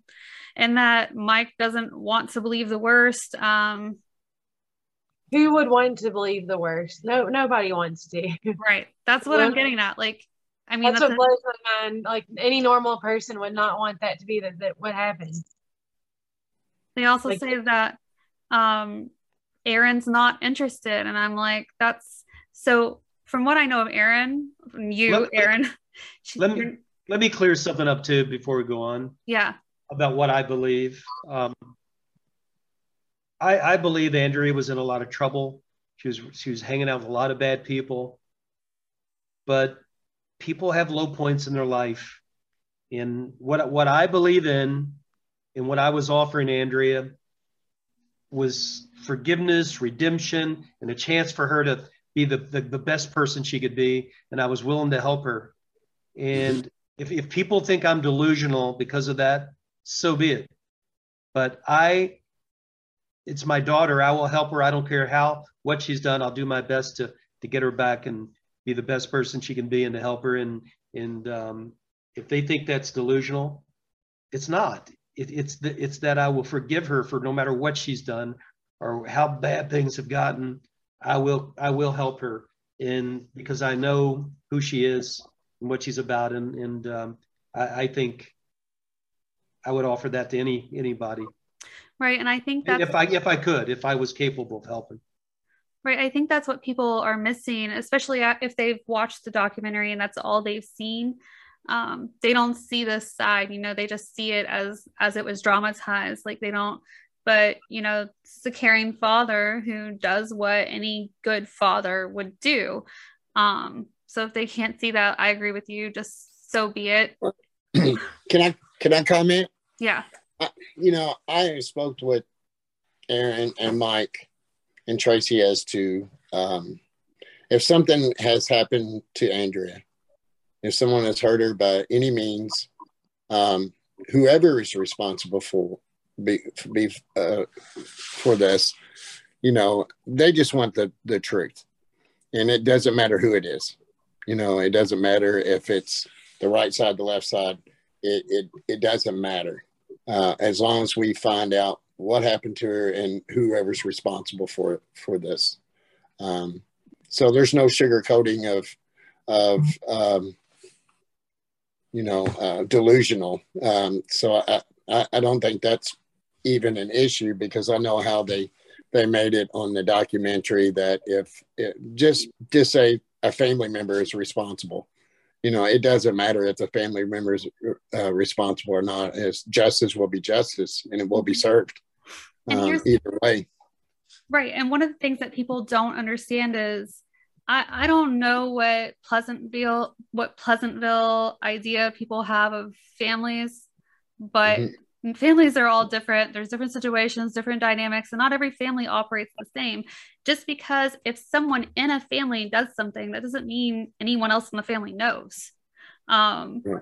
and that Mike doesn't want to believe the worst. Um, Who would want to believe the worst? No, nobody wants to. Right. That's what I'm getting at. Like, I mean, that's, that's what blows my mind. Like any normal person would not want that to be that, that what happened. They also like, say that um, Erin's not interested, and I'm like, that's so. From what I know of Erin, from you, let, Erin. Let me let me clear something up too before we go on. Yeah. About what I believe. Um, I I believe Andrea was in a lot of trouble. She was she was hanging out with a lot of bad people. But people have low points in their life. And what what I believe in and what I was offering Andrea was forgiveness, redemption, and a chance for her to be the, the, the best person she could be. And I was willing to help her. And if, if people think I'm delusional because of that, so be it. But I, it's my daughter. I will help her. I don't care how, what she's done. I'll do my best to, to get her back and be the best person she can be and to help her. And and um, if they think that's delusional, it's not. It, it's the, it's that I will forgive her for no matter what she's done or how bad things have gotten. I will I will help her in because I know who she is and what she's about, and and um, I, I think I would offer that to any anybody. Right, and I think that if I if I could, if I was capable of helping. Right. I think that's what people are missing, especially if they've watched the documentary and that's all they've seen. Um, they don't see this side, you know, they just see it as as it was dramatized. Like they don't, but you know, it's a caring father who does what any good father would do. Um, so if they can't see that, I agree with you, just so be it. can I can I comment? Yeah. I, you know, I spoke with Erin and Mike and Tracy as to um, if something has happened to Andrea, if someone has hurt her by any means, um, whoever is responsible for be, be uh, for this, you know, they just want the the truth, and it doesn't matter who it is. You know, it doesn't matter if it's the right side, the left side. It it, it doesn't matter uh, as long as we find out what happened to her and whoever's responsible for for this. Um, so there's no sugarcoating of of um, you know uh, delusional. Um, so I, I, I don't think that's even an issue because I know how they they made it on the documentary that if it, just just say a family member is responsible you know it doesn't matter if the family member is uh, responsible or not as justice will be justice and it will be mm-hmm. served um, either way. Right. And one of the things that people don't understand is I, I don't know what Pleasantville, what Pleasantville idea people have of families, but mm-hmm. Families are all different. There's different situations, different dynamics, and not every family operates the same. Just because if someone in a family does something, that doesn't mean anyone else in the family knows. Um, yeah.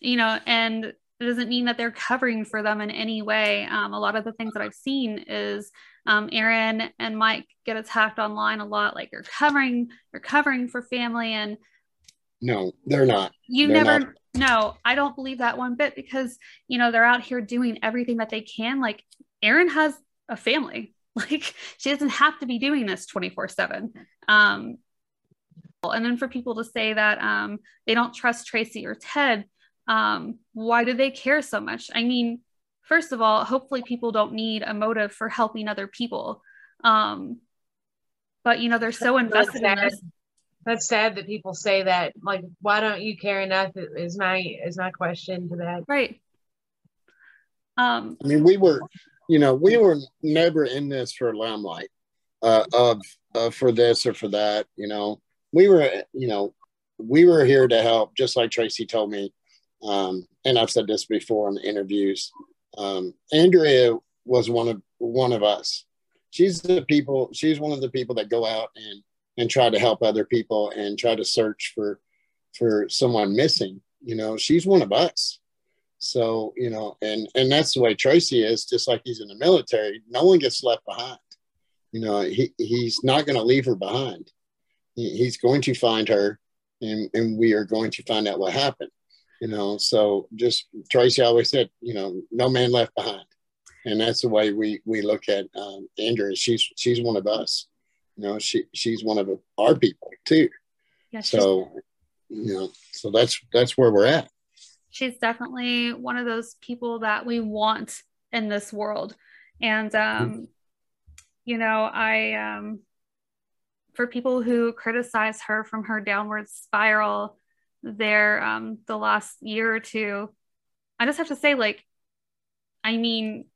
You know, and it doesn't mean that they're covering for them in any way. Um, a lot of the things that I've seen is um, Erin and Mike get attacked online a lot, like you're covering, you're covering for family, and no, they're not. You they're never not no, I don't believe that one bit because, you know, they're out here doing everything that they can. Like Erin has a family. Like she doesn't have to be doing this 24 7. Um, and then for people to say that um, they don't trust Tracy or Ted, um, why do they care so much? I mean, first of all, hopefully people don't need a motive for helping other people. Um, but you know, they're so invested in this that's sad that people say that. Like, why don't you care enough? Is my is my question to that. Right. Um. I mean, we were, you know, we were never in this for limelight, uh, of uh, for this or for that. You know, we were, you know, we were here to help, just like Tracy told me. Um, and I've said this before in the interviews. Um, Andrea was one of one of us. She's the people. She's one of the people that go out and and try to help other people and try to search for for someone missing you know she's one of us. So you know and and that's the way tracy is just like he's in the military no one gets left behind. You know he, he's not going to leave her behind. He, he's going to find her and and we are going to find out what happened you know. So just tracy always said you know no man left behind. And that's the way we we look at um, andrea she's she's one of us you know she she's one of our people too. Yeah, so you know so that's that's where we're at. She's definitely one of those people that we want in this world. And um mm-hmm. you know i um for people who criticize her from her downward spiral there um the last year or two i just have to say like i mean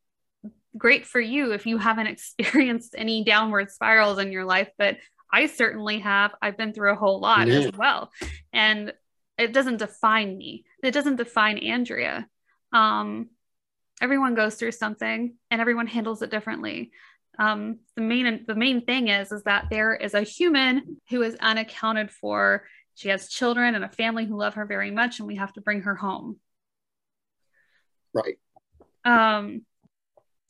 great for you if you haven't experienced any downward spirals in your life, but I certainly have. I've been through a whole lot yeah. as well. And it doesn't define me. It doesn't define Andrea. Um, everyone goes through something and everyone handles it differently. Um, the main the main thing is is that there is a human who is unaccounted for. She has children and a family who love her very much, and we have to bring her home. Right. Um,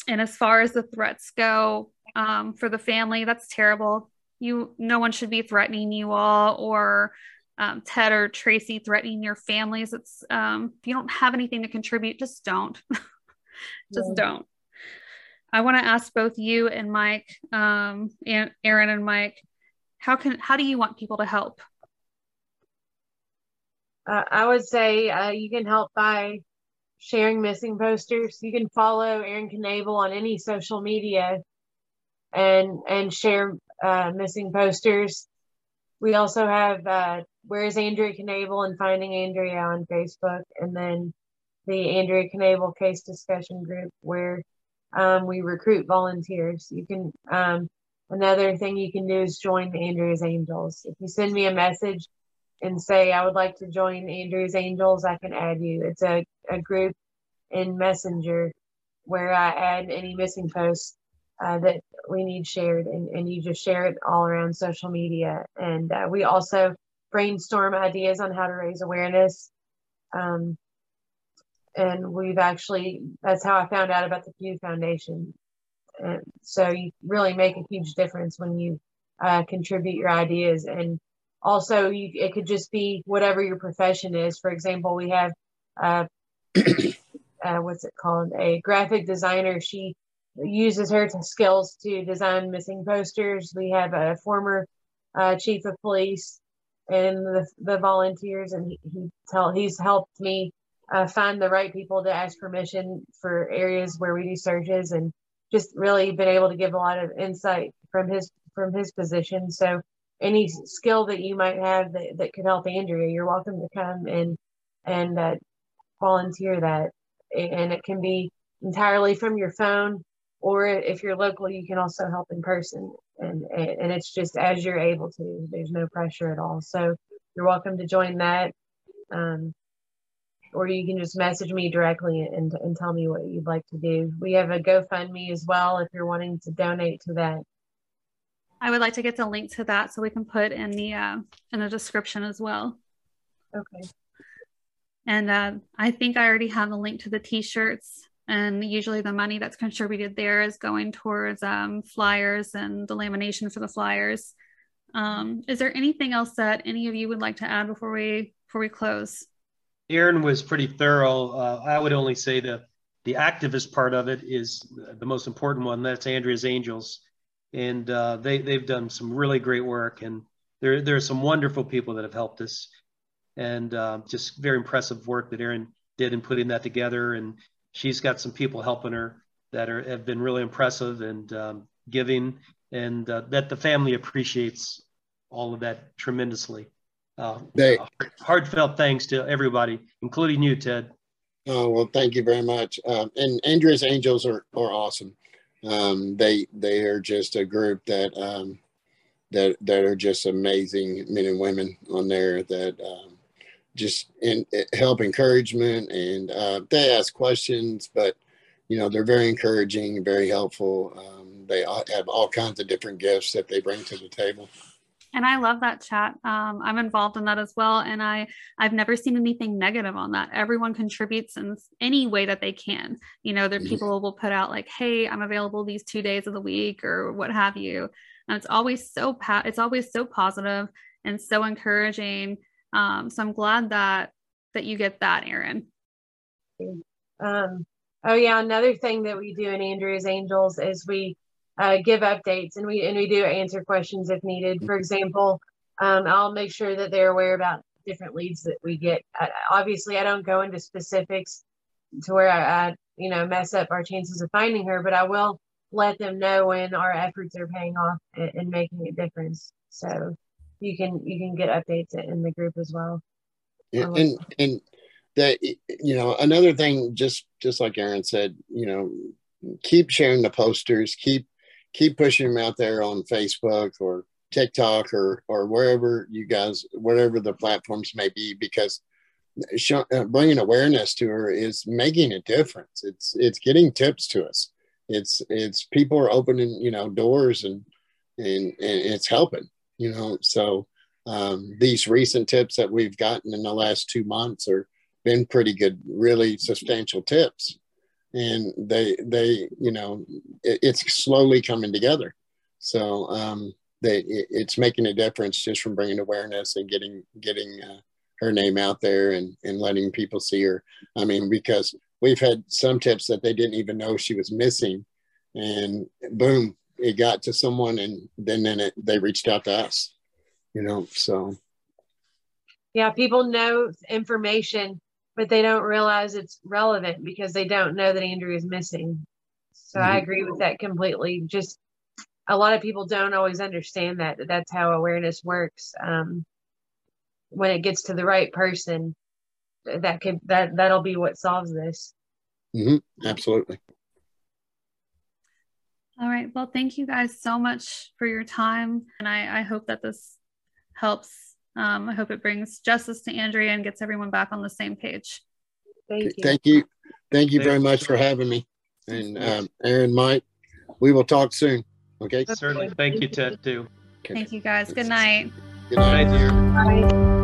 and as far as the threats go um, for the family, that's terrible. You, no one should be threatening you all or um, Ted or Tracy threatening your families. It's um, if you don't have anything to contribute, just don't. just yeah. don't. I want to ask both you and Mike, um, and Erin and Mike, how can how do you want people to help? Uh, I would say uh, you can help by sharing missing posters. You can follow Erin Knabel on any social media and and share uh, missing posters. We also have uh, Where's Andrea Knabel and Finding Andrea on Facebook, and then the Andrea Knabel Case Discussion Group where um, we recruit volunteers. You can um, another thing you can do is join the Andrea's Angels. If you send me a message and say I would like to join Andrea's Angels, I can add you. It's a, a group in Messenger where I add any missing posts uh, that we need shared, and, and you just share it all around social media. And uh, we also brainstorm ideas on how to raise awareness. Um, and we've actually, that's how I found out about the Pew Foundation. And so you really make a huge difference when you uh, contribute your ideas and also you, it could just be whatever your profession is. For example we have uh, uh, what's it called? A graphic designer. She uses her skills to design missing posters. We have a former uh, chief of police and the, the volunteers and he, he tell he's helped me uh, find the right people to ask permission for areas where we do searches and just really been able to give a lot of insight from his from his position. So any skill that you might have that, that could help Andrea, you're welcome to come and and uh, volunteer that. And it can be entirely from your phone, or if you're local, you can also help in person. And and it's just as you're able to. There's no pressure at all. So you're welcome to join that. Um, or you can just message me directly and, and tell me what you'd like to do. We have a GoFundMe as well if you're wanting to donate to that. I would like to get the link to that so we can put in the uh, in the description as well. Okay. And uh, I think I already have the link to the t-shirts and usually the money that's contributed there is going towards um, flyers and the lamination for the flyers. Um, is there anything else that any of you would like to add before we before we close? Erin was pretty thorough. Uh, I would only say that the activist part of it is the most important one. That's Andrea's Angels, and uh, they they've done some really great work, and there there are some wonderful people that have helped us, and uh, just very impressive work that Erin did in putting that together. And she's got some people helping her that are have been really impressive and um, giving, and uh, that the family appreciates all of that tremendously. Uh, they, uh, heartfelt thanks to everybody, including you, Ted. Oh well, thank you very much. Um, and Andrea's Angels are are awesome. Um, they they are just a group that um, that that are just amazing men and women on there that um, just in, help encouragement and uh, they ask questions, but you know they're very encouraging, very helpful. Um, they have all kinds of different gifts that they bring to the table and i love that chat. Um, i'm involved in that as well. And i i've never seen anything negative on that. Everyone contributes in any way that they can. You know there mm-hmm. people will put out like hey i'm available these two days of the week or what have you. And it's always so pa- it's always so positive and so encouraging. Um, so i'm glad that that you get that Erin um, oh yeah. Another thing that we do in andrea's angels is we uh, give updates and we and we do answer questions if needed. For example, um, I'll make sure that they're aware about different leads that we get. I, obviously, I don't go into specifics to where I, I, you know mess up our chances of finding her, but I will let them know when our efforts are paying off and, and making a difference. So you can you can get updates in the group as well. Yeah, and and that you know another thing just just like Erin said, you know, keep sharing the posters, keep keep pushing them out there on Facebook or TikTok or or wherever you guys, whatever the platforms may be, because show, uh, bringing awareness to her is making a difference. It's it's getting tips to us. It's it's people are opening you know doors and and, and it's helping you know. So um, these recent tips that we've gotten in the last two months are been pretty good, really substantial tips and they they you know it, it's slowly coming together. So um they it, it's making a difference just from bringing awareness and getting getting uh, her name out there and and letting people see her. I mean because we've had some tips that they didn't even know she was missing and boom it got to someone and then then it, they reached out to us you know so. Yeah people know information but they don't realize it's relevant because they don't know that Andrea is missing. So mm-hmm. I agree with that completely. Just a lot of people don't always understand that that's how awareness works. Um, when it gets to the right person, that could that that'll be what solves this. Mm-hmm. Absolutely. All right. Well, thank you guys so much for your time, and I, I hope that this helps um, I hope it brings justice to Andrea and gets everyone back on the same page. Thank you. Thank you. Thank you very much for having me. And um, Erin, Mike, we will talk soon. Okay. Certainly. Thank you, Ted, too. Okay. Thank you, guys. Good night. Good night. Good night, dear. Bye.